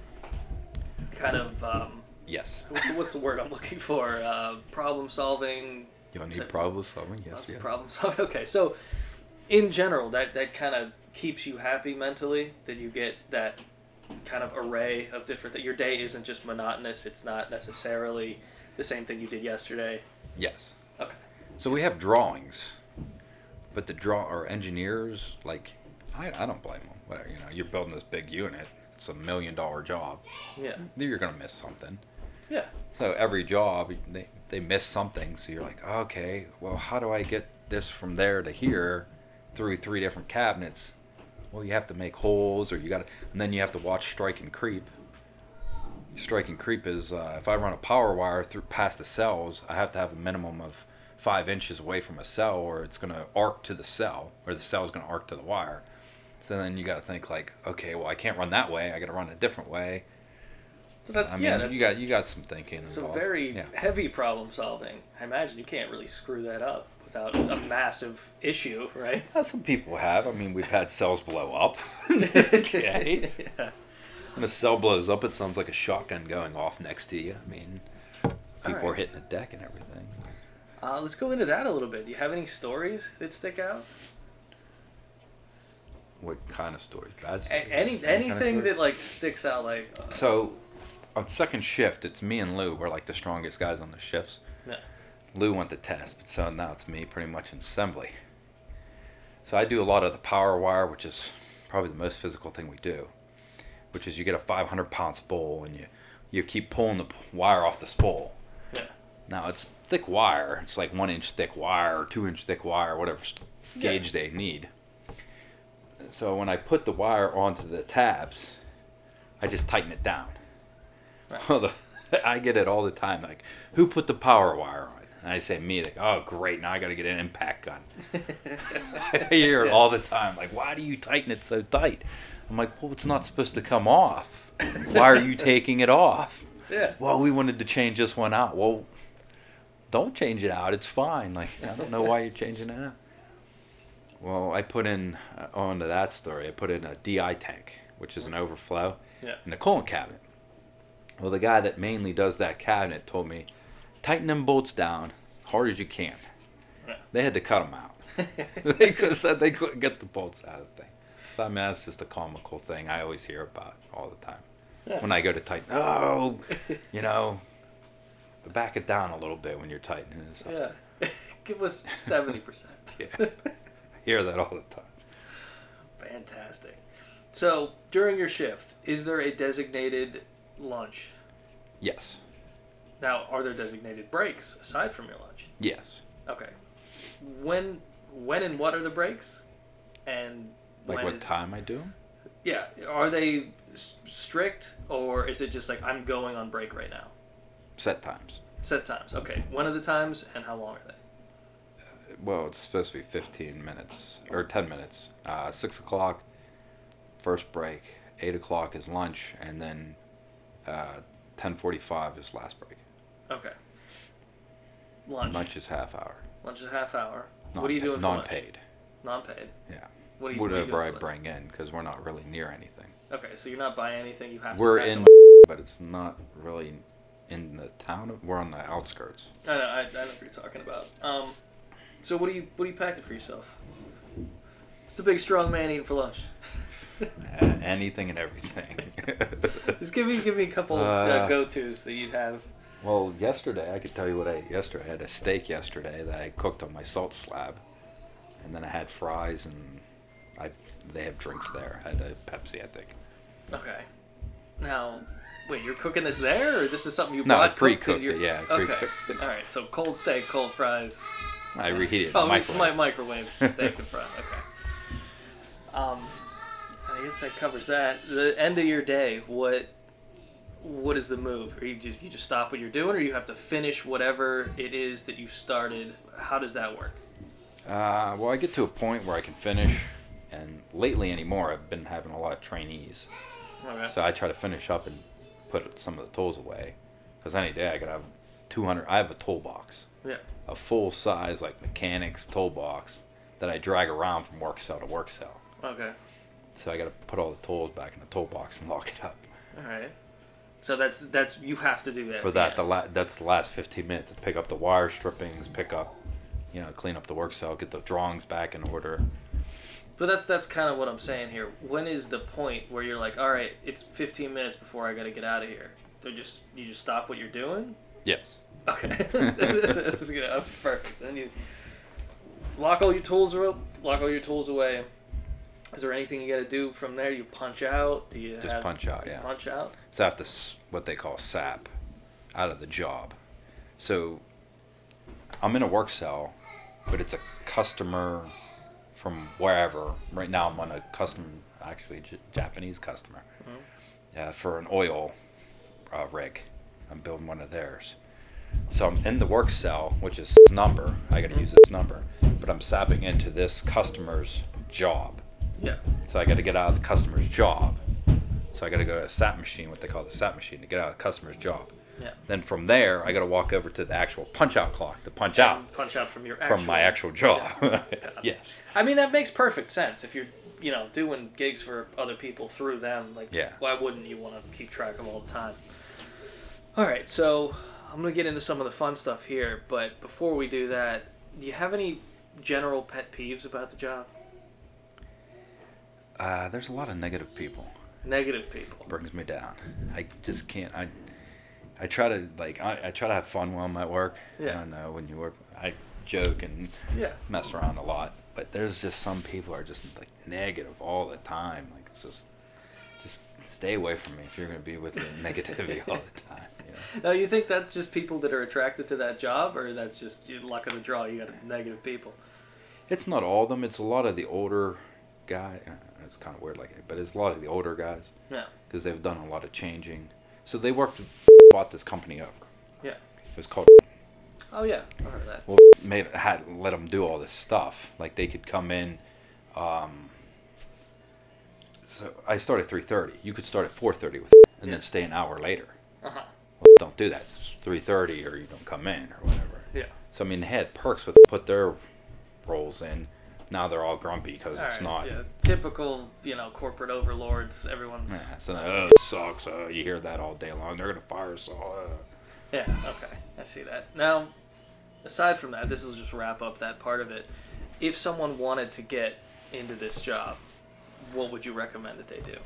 kind of um, Yes. what's the, what's the word I'm looking for? Uh, problem solving. You need problem solving. Yes. Lots yes. of problem solving. Okay, so in general, that that kind of keeps you happy mentally. That you get that kind of array of different. That your day isn't just monotonous. It's not necessarily the same thing you did yesterday. Yes. Okay. So we have drawings, but the draw our engineers like I, I don't blame them. Whatever you know, you're building this big unit. It's a million dollar job. Yeah. You're gonna miss something. Yeah. So every job they they miss something. So you're like, okay, well, how do I get this from there to here through three different cabinets? Well, you have to make holes, or you got to, and then you have to watch strike and creep. Strike and creep is uh, if I run a power wire through past the cells, I have to have a minimum of five inches away from a cell, or it's going to arc to the cell, or the cell is going to arc to the wire. So then you got to think like, okay, well, I can't run that way. I got to run a different way. So that's I mean, yeah. That's you got you got some thinking. some involved. very yeah. heavy problem solving. I imagine you can't really screw that up without a massive issue, right? Uh, some people have. I mean, we've had cells blow up. okay. yeah. When a cell blows up, it sounds like a shotgun going off next to you. I mean, people are hitting the deck and everything. Uh, let's go into that a little bit. Do you have any stories that stick out? What kind of stories? Bad A- stories? any kind of anything stories? that like sticks out like uh, So, on second shift, it's me and Lou. We're like the strongest guys on the shifts. Yeah. Lou went to test, but so now it's me pretty much in assembly. So I do a lot of the power wire, which is probably the most physical thing we do. Which is you get a 500 pound spool and you you keep pulling the wire off the spool. yeah. Now it's thick wire. It's like one inch thick wire or two inch thick wire, whatever s- Yeah. gauge they need. So when I put the wire onto the tabs, I just tighten it down. Right. I get it all the time. Like, who put the power wire on? And I say me. Like, oh great, now I got to get an impact gun. I hear it all the time. Like, why do you tighten it so tight? I'm like, well, it's not supposed to come off. Why are you taking it off? Yeah. well, we wanted to change this one out. Well, don't change it out. It's fine. Like, I don't know why you're changing it out. Well, I put in, uh, onto that story, I put in a DI tank, which is an overflow, Yeah. in the coolant cabinet. Well, the guy that mainly does that cabinet told me, tighten them bolts down hard as you can. They had to cut them out. they could said they couldn't get the bolts out of the thing. I mean, that's just a comical thing I always hear about all the time. Yeah. When I go to tighten, oh, you know, back it down a little bit when you're tightening. So, Yeah. Give us 70%. yeah. I hear that all the time. Fantastic. So, during your shift, is there a designated lunch? Yes. Now, are there designated breaks aside from your lunch? Yes. Okay. When when and what are the breaks? And Like when what is- time I do? Yeah, are they strict or is it just like I'm going on break right now? Set times. Set times. Okay. When are the times and how long are they? Well, it's supposed to be 15 minutes or 10 minutes. Uh, 6 o'clock, first break. 8 o'clock is lunch, and then uh, 10:45 is last break. Okay. Lunch. Lunch is half hour. Lunch is a half hour. Non- what are you doing for lunch? Non-paid. Non-paid. Yeah. What are you, what are you Whatever doing I bring in, because we're not really near anything. Okay, so you're not buying anything. You have We're to. pack in, them. but it's not really in the town. Of, we're on the outskirts. I know. I, I know what you're talking about. Um, so what are you what are you packing for yourself? It's a big strong man eating for lunch. Anything and everything. Just give me give me a couple uh, Uh, go tos that you'd have. Well, yesterday I could tell you what I ate yesterday. I had a steak yesterday that I cooked on my salt slab, and then I had fries and I they have drinks there. I had a Pepsi, I think. Okay. Now, wait, you're cooking this there, or this is something you No, bought? cooked in pre-cooked it, yeah, Okay. pre-cooked. All right. So cold steak, cold fries. I reheated. Oh, microwave. microwave. microwave steak and fries. Okay. Um, I guess that covers that. The end of your day, what what is the move? Or you just you just stop what you're doing, or you have to finish whatever it is that you started? How does that work? Uh, well, I get to a point where I can finish, and lately anymore, I've been having a lot of trainees. Okay. So I try to finish up and put some of the tools away, because any day I could have 200. I have a toolbox, yeah. a full size like mechanics toolbox that I drag around from work cell to work cell. Okay. So I got to put all the tools back in the toolbox and lock it up. All right. So that's that's you have to do that. For that, the end. la- that's the last 15 minutes. Pick up the wire strippings, pick up, you know, clean up the work cell, get the drawings back in order. But that's that's kind of what I'm saying here. When is the point where you're like, all right, it's 15 minutes before I got to get out of here? Do just you just stop what you're doing? Yes. Okay, good. Oh, perfect. Then you lock all your tools away. Lock all your tools away. Is there anything you got to do from there? You punch out? Do you Just have, punch out, yeah. Punch out. So I have to what they call sap out of the job. So I'm in a work cell, but it's a customer from wherever. Right now I'm on a custom, actually J- Japanese customer, Mhm. uh, for an oil uh, rig. I'm building one of theirs. So I'm in the work cell, which is number. I got to use this number, but I'm sapping into this customer's job. Yeah. So I got to get out of the customer's job. So I got to go to a SAP machine, what they call the SAP machine, to get out of the customer's job. Yeah. Then from there, I got to walk over to the actual punch out clock to punch out punch out from your from my actual job. Yeah. yes. I mean, that makes perfect sense. If you're, you know, doing gigs for other people through them, like, Yeah. why wouldn't you want to keep track of all the time? All right, so I'm gonna get into some of the fun stuff here, but before we do that, do you have any general pet peeves about the job? Uh, there's a lot of negative people. Negative people. brings me down. I just can't. I I try to like I, I try to have fun while I'm at work. Yeah. I know when you work. I joke and Yeah. mess around a lot, but there's just some people are just like negative all the time. Like it's just just stay away from me if you're gonna be with the negativity all the time. You know? Now, you think that's just people that are attracted to that job, or that's just your luck of the draw? You got negative people. It's not all of them. It's a lot of the older guy. Uh, It's kind of weird, like it, but it's a lot of the older guys Yeah. because they've done a lot of changing. So they worked, bought this company up. Yeah. It was called Oh yeah, I heard that. well, made had let them do all this stuff. Like they could come in. Um, so I started three thirty. You could start at four thirty with, and Yeah. then stay an hour later. Uh huh. Well, don't do that. It's three thirty, or you don't come in, or whatever. Yeah. So I mean, they had perks with put their roles in. Now they're all grumpy because it's right, not. yeah, typical, you know, corporate overlords. Everyone's. Yeah, so oh, it sucks. Uh, you hear that all day long. They're gonna fire us all. Uh. Yeah, okay. I see that. Now, aside from that, this will just wrap up that part of it. If someone wanted to get into this job, what would you recommend that they do?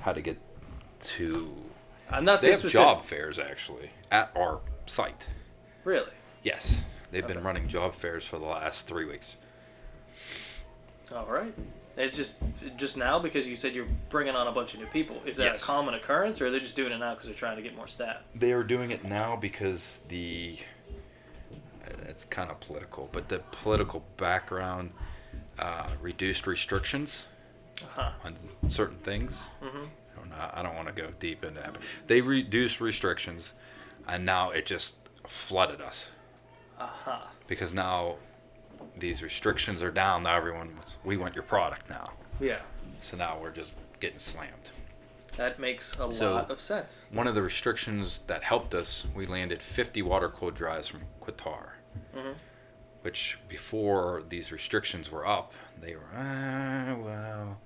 How to get to? I'm not They this have specific. job fairs actually at our site. Really? Yes, they've been running job fairs for the last three weeks. All right. It's just just now because you said you're bringing on a bunch of new people. Is that Yes. a common occurrence, or are they just doing it now because they're trying to get more staff? They are doing it now because the it's kind of political, but the political background uh, reduced restrictions Uh huh. on certain things. Mm-hmm. I don't know. I don't want to go deep into that. But they reduced restrictions, and now it just flooded us Uh huh. because now these restrictions are down. Now everyone, was, we want your product now. Yeah. So now we're just getting slammed. That makes a So- lot of sense. One of the restrictions that helped us, we landed 50 water cooled drives from Qatar, Mm-hmm. which before these restrictions were up, they were, ah, well,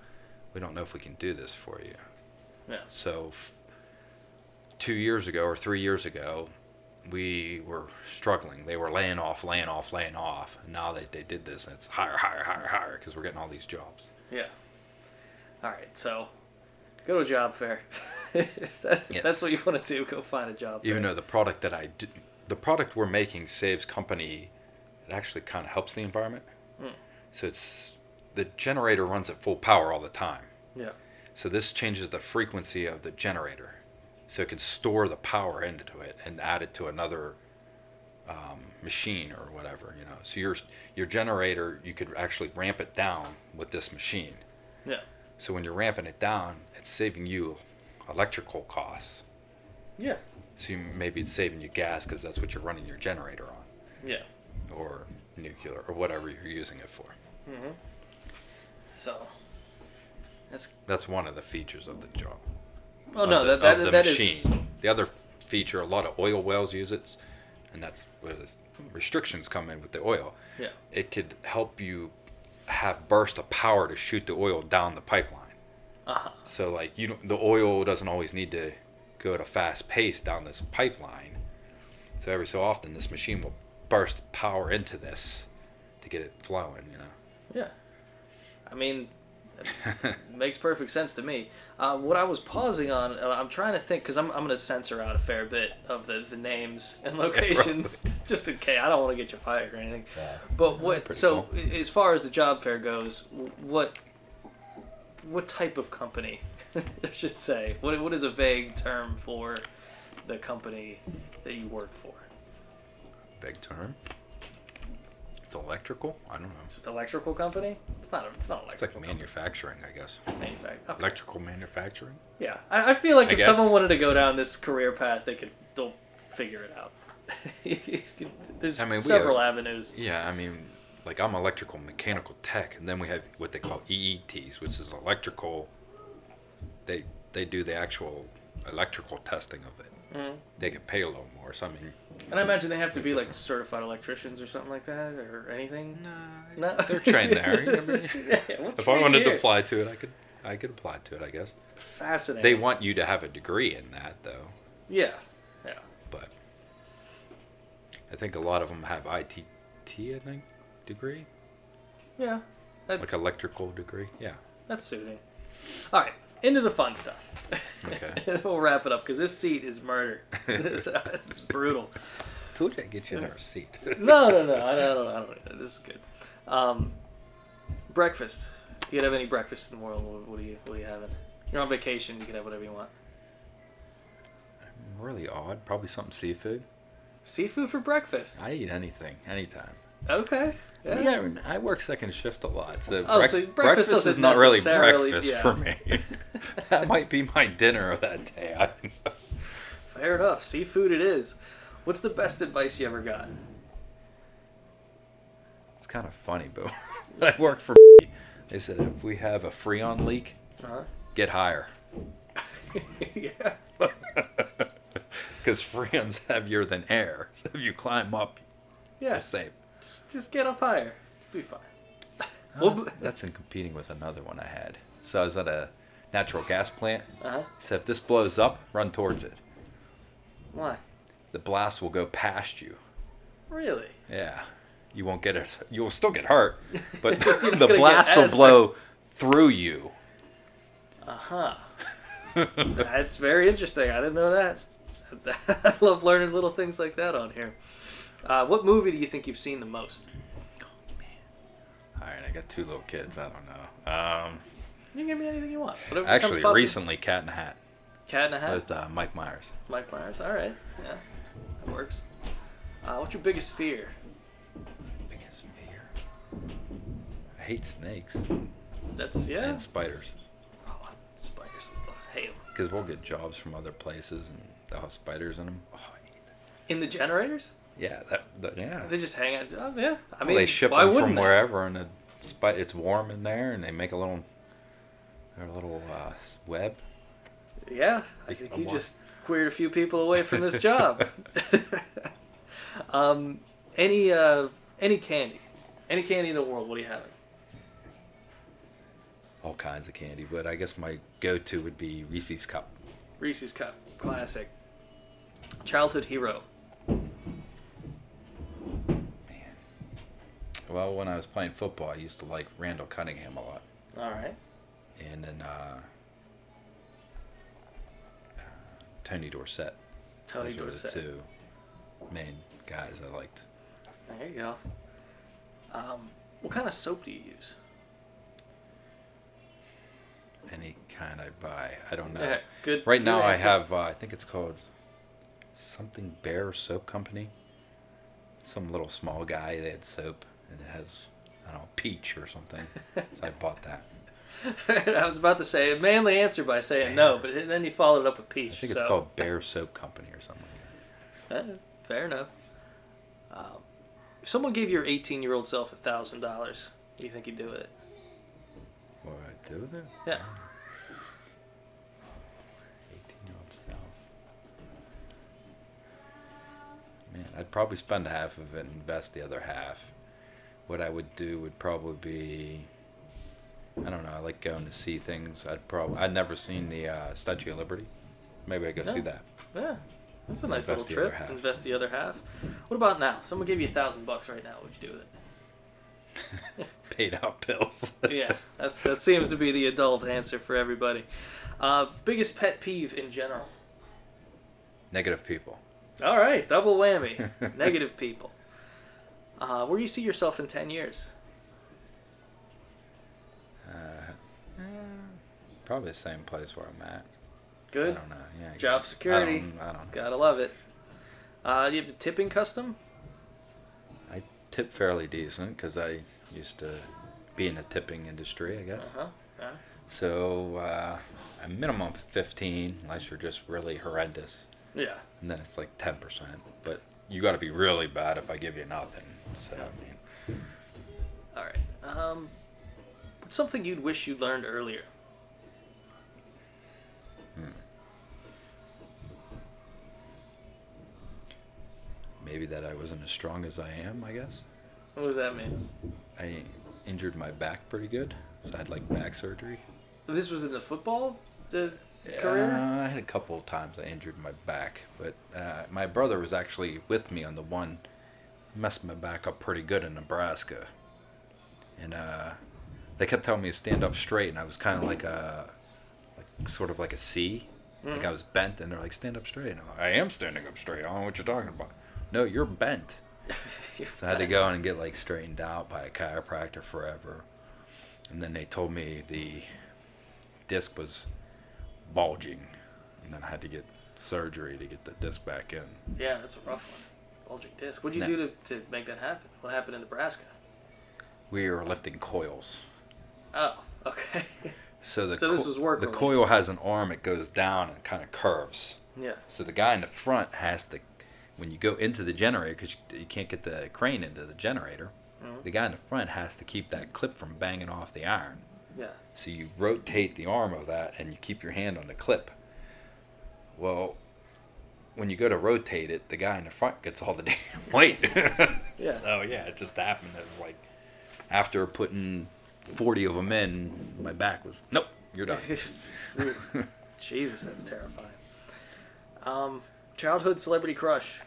we don't know if we can do this for you. Yeah. So, f- two years ago or three years ago, we were struggling. They were laying off, laying off, laying off. And now they, they did this, it's higher, higher, higher, higher because we're getting all these jobs. Yeah. All right. So, go to a job fair. if, that, Yes. that's what you want to do, go find a job. Even fair. though the product that I did, the product we're making saves company, it actually kind of helps the environment. Mm. So it's the generator runs at full power all the time. Yeah. So this changes the frequency of the generator, so it can store the power into it and add it to another um, machine or whatever. You know, so your your generator you could actually ramp it down with this machine. Yeah. So when you're ramping it down, it's saving you electrical costs. Yeah. So you, maybe it's saving you gas because that's what you're running your generator on, Yeah. or nuclear, or whatever you're using it for. Mm-hmm. So. That's That's one of the features of the job. Oh of no the, that that, that is machine. The other feature, a lot of oil wells use it, and that's where the restrictions come in with the oil. yeah It could help you have burst of power to shoot the oil down the pipeline. uh huh So like you, don't, the oil doesn't always need to go at a fast pace down this pipeline. So every so often, this machine will burst power into this to get it flowing. You know. yeah. I mean, makes perfect sense to me. Uh, what I was pausing on, uh, I'm trying to think because I'm, I'm going to censor out a fair bit of the, the names and locations just in case. I don't want to get you fired or anything. But what? So cool. as far as the job fair goes, what what type of company? I should say. What what is a vague term for the company that you work for? Big term. It's electrical. I don't know. It's just electrical company. It's not. A, it's not It's electrical. like manufacturing, I guess. manufacturing. Okay. Electrical manufacturing. Yeah, I, I feel like I if guess. someone wanted to go down this career path, they could. They'll figure it out. There's I mean, we several have- avenues. Yeah, I mean, like I'm electrical mechanical tech, and then we have what they call EETs, which is electrical. They they do the actual electrical testing of it. Mhm. They get paid a little more. So I mean, And I imagine they have to be like certified electricians or something like that, or anything. nah, No, they're trained there. I mean, Yeah, we'll if I wanted here. to apply to it, I could I could apply to it, I guess. Fascinating. They want you to have a degree in that, though. Yeah, yeah. But I think a lot of them have ITT, I think, degree, Yeah, that, like electrical degree. Yeah. that's suiting. All right, into the fun stuff. Okay. we'll wrap it up because this seat is murder. this, this is brutal. Told you I'd get you another seat. No, no, no. I don't. I don't. This is good. Um, breakfast. If you could have any breakfast in the world, what, what are you? What are you having? You're on vacation. You can have whatever you want. really odd. Probably something seafood. Seafood for breakfast. I eat anything, anytime. Okay. Yeah. Yeah, I, work second shift a lot, so, Oh, brec- so breakfast breakfast, is doesn't not really breakfast yeah. for me. that might be my dinner of that day. I don't know. Fair enough. Seafood it is. What's the best advice you ever got? It's kind of funny, but I worked for me. they said if we have a freon leak, Uh get higher. yeah. Because freon's heavier than air. So if you climb up, Yeah. you're safe. Just, just get up higher. Be fine. Well, that's, that's in competing with another one I had. So I was at a natural gas plant. Uh huh. So if this blows up, run towards it. Why? The blast will go past you. Really? Yeah. You won't get it. You'll still get hurt, but the blast will blow through you. Uh huh. That's very interesting. I didn't know that. I love learning little things like that on here. Uh, what movie do you think you've seen the most? Oh, man. All right, I got two little kids. I don't know. Um, You can give me anything you want. Whatever actually, recently, Cat in the Hat Cat in a Hat. with uh, Mike Myers. Mike Myers. All right. Yeah, that works. Uh, what's your biggest fear? Biggest fear. I hate snakes That's yeah. and spiders Oh, spiders. I hate 'em. because we'll get jobs from other places and they'll have spiders in them. Oh, I hate that. In the generators? Yeah, that, that yeah. They just hang out. Oh, yeah. I Well, mean, they ship why them from they? wherever, and it's warm in there, and they make a little, their little uh, web. Yeah, I think you just queered a few people away from this job. um, any uh, any candy, any candy in the world? What are you having? All kinds of candy, but I guess my go-to would be Reese's Cup. Reese's Cup, classic. Childhood hero. Well, when I was playing football, I used to like Randall Cunningham a lot, All right. and then uh, uh, Tony Dorsett. Tony Those were the two main guys I liked. There you go. Um, what kind of soap do you use? Any kind I buy, I don't know. Yeah, good. Right good now, answer. I have uh, I think it's called something Bear Soap Company. Some little small guy. They had soap, and it has I don't know peach or something. so I bought that. I was about to say a manly answer by saying no, but then you followed it up with peach. I think it's called Bear Soap Company or something. like Eh, fair enough. Um, if someone gave your 18 year old self a thousand dollars, do you think you'd do it? What would I do with it? Yeah. Eighteen-year-old self. Man, I'd probably spend half of it and invest the other half. What I would do would probably be. I don't know. I like going to see things. I'd probably. I'd never seen the uh, Statue of Liberty. Maybe I go No. see that. Yeah, that's a nice Invest little trip. Invest the other half. What about now? Someone gave you a thousand bucks right now. What'd you do with it? Paid out bills. yeah, that's that seems to be the adult answer for everybody. Uh, biggest pet peeve in general. Negative people. All right, double whammy. Negative people. Uh, where do you see yourself in ten years? Uh, eh, probably the same place where I'm at. Good. I don't know. Yeah. I Job guess. security. I don't, I don't know. Gotta love it. Uh, do you have the tipping custom? I tip fairly decent because I used to be in the tipping industry, I guess. Uh huh. Yeah. So uh, a minimum of 15, unless you're just really horrendous, Yeah. and then it's like 10%. But you got to be really bad if I give you nothing. So I mean, All right. Um, what's something you'd wish you'd learned earlier? hmm. maybe that I wasn't as strong as I am. I guess What does that mean? I injured my back pretty good, so I had like back surgery. This was in the football the Uh, career. I had a couple of times I injured my back, but uh, my brother was actually with me on the one. Messed my back up pretty good in Nebraska, and uh, they kept telling me to stand up straight, and I was kind of like a, like sort of like a C, like I Mhm. was bent, and they're like stand up straight. And I'm like, I am standing up straight. I don't know what you're talking about. No, you're bent. So I had to go in and get like straightened out by a chiropractor forever. And then they told me the disc was bulging. And then I had to get surgery to get the disc back in. Yeah, that's a rough one. Bulging disc. What'd you No. do to, to make that happen? What happened in Nebraska? We were lifting coils. Oh, okay. So the So this co- was work the related. coil has an arm, it goes down and kind of curves. yeah. So the guy in the front has to, when you go into the generator, because you, you can't get the crane into the generator, Mhm. the guy in the front has to keep that clip from banging off the iron. Yeah. So you rotate the arm of that and you keep your hand on the clip. Well, when you go to rotate it, the guy in the front gets all the damn weight. Yeah. So yeah, it just happened. It was like after putting 40 of them in, my back was, nope, you're done. Jesus, that's terrifying. Um, childhood celebrity crush.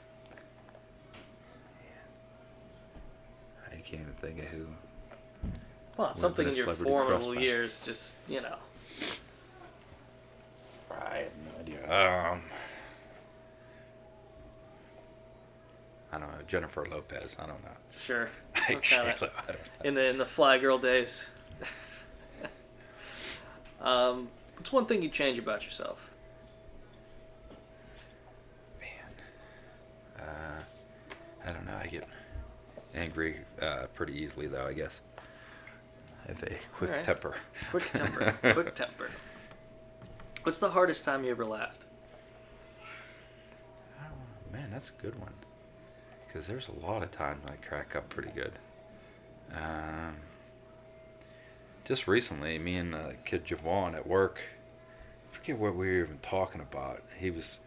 I can't even think of who. Was something in your crossbody? years, just you know. I have no idea. Um, I don't know. Jennifer Lopez. I don't know. Sure. What can't- I don't know. in the in the fly girl days. um, what's one thing you change about yourself? Man. Uh, I don't know. I get angry uh, pretty easily, though. I guess. I have a quick Alright. temper. Quick temper. quick temper. What's the hardest time you ever laughed? Oh, man, that's a good one. Because there's a lot of times I crack up pretty good. Um, just recently, me and uh, kid Javon at work, I forget what we were even talking about. He was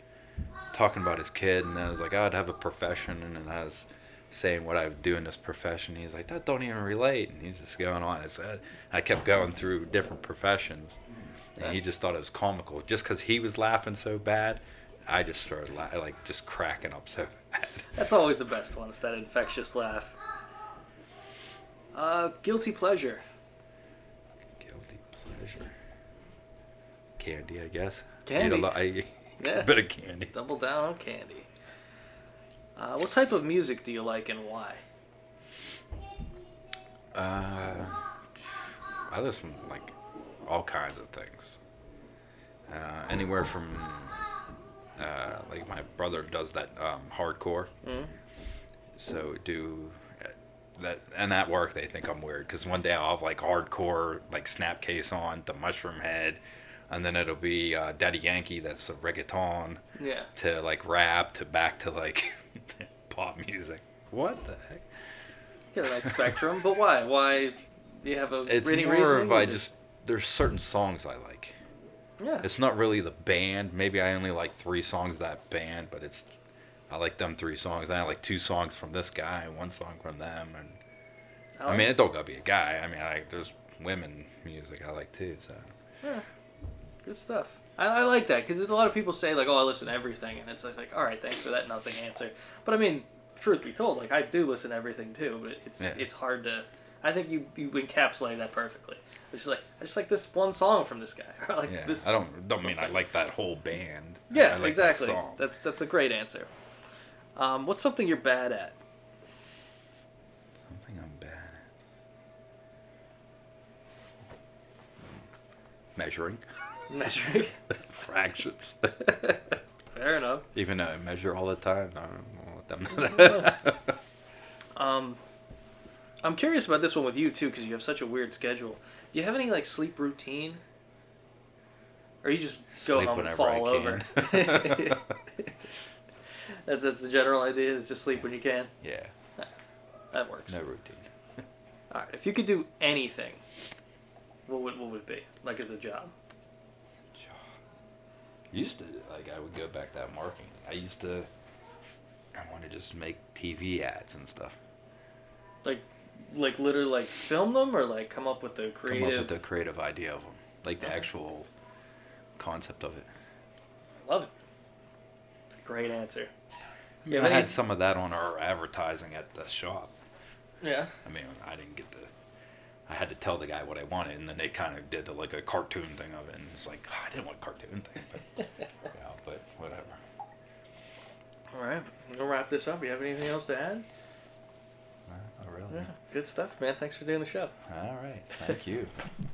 talking about his kid, and I was like, I'd have a profession, and then I was saying what I would do in this profession. He's like, that don't even relate, and he's just going on. I said, I kept going through different professions, and he just thought it was comical. Just because he was laughing so bad, I just started la- like just cracking up so bad. That's always the best one. It's that infectious laugh. Uh, guilty pleasure. Guilty pleasure. Candy, I guess. Candy. Lot, I Yeah. a bit of candy. Double down on candy. Uh, what type of music do you like and why? Uh, I listen to, like all kinds of things. Uh, anywhere from uh, like my brother does that um, hardcore. Mm? So do that, and at work they think I'm weird because one day I'll have like hardcore like Snapcase on, the Mushroomhead, and then it'll be uh, Daddy Yankee that's a reggaeton Yeah. to like rap to back to like pop music. What the heck? You Got a nice spectrum, but why? Why? Do you have a It's more reasoning? of I just there's certain songs I like. Yeah. It's not really the band. Maybe I only like three songs of that band, but it's I like them three songs. I like two songs from this guy, one song from them, and I like- mean it don't gotta be a guy. I mean I like there's women music I like too. So Yeah. Good stuff. I, I like that because a lot of people say like, "Oh, I listen to everything," and it's like, "All right, thanks for that nothing answer." But I mean, truth be told, like I do listen to everything too, but it's Yeah. it's hard to. I think you you encapsulate that perfectly. It's just like I just like this one song from this guy, or like yeah, this. I don't don't mean I like that whole band. I Yeah, like that exactly. song. That's that's a great answer. Um, what's something you're bad at? Something I'm bad at. Measuring Measuring. fractions. Fair enough. Even though I measure all the time, I don't know let them that. Um, I'm curious about this one with you too, because you have such a weird schedule. Do you have any like sleep routine, or you just go Sleep home and fall over? that's that's the general idea. Is just sleep when you can. yeah, That works. no routine. All right. If you could do anything, what would what would it be? Like as a job? Used to like I would go back to that marketing. I used to. I want to just make TV ads and stuff. Like, like literally like film them or like come up with the creative Come creative. up with the creative idea of them, like the Okay. actual concept of it. I love it. Great answer. I, mean, Yeah, I had you- some of that on our advertising at the shop. Yeah. I mean, I didn't get the. I had to tell the guy what I wanted, and then they kind of did the, like a cartoon thing of it, and it's like "Ah, I didn't want a cartoon thing, but yeah, but whatever. All right. We'll wrap this up. You have anything else to add? Not really. Yeah. Good stuff, man. Thanks for doing the show. All right, thank you.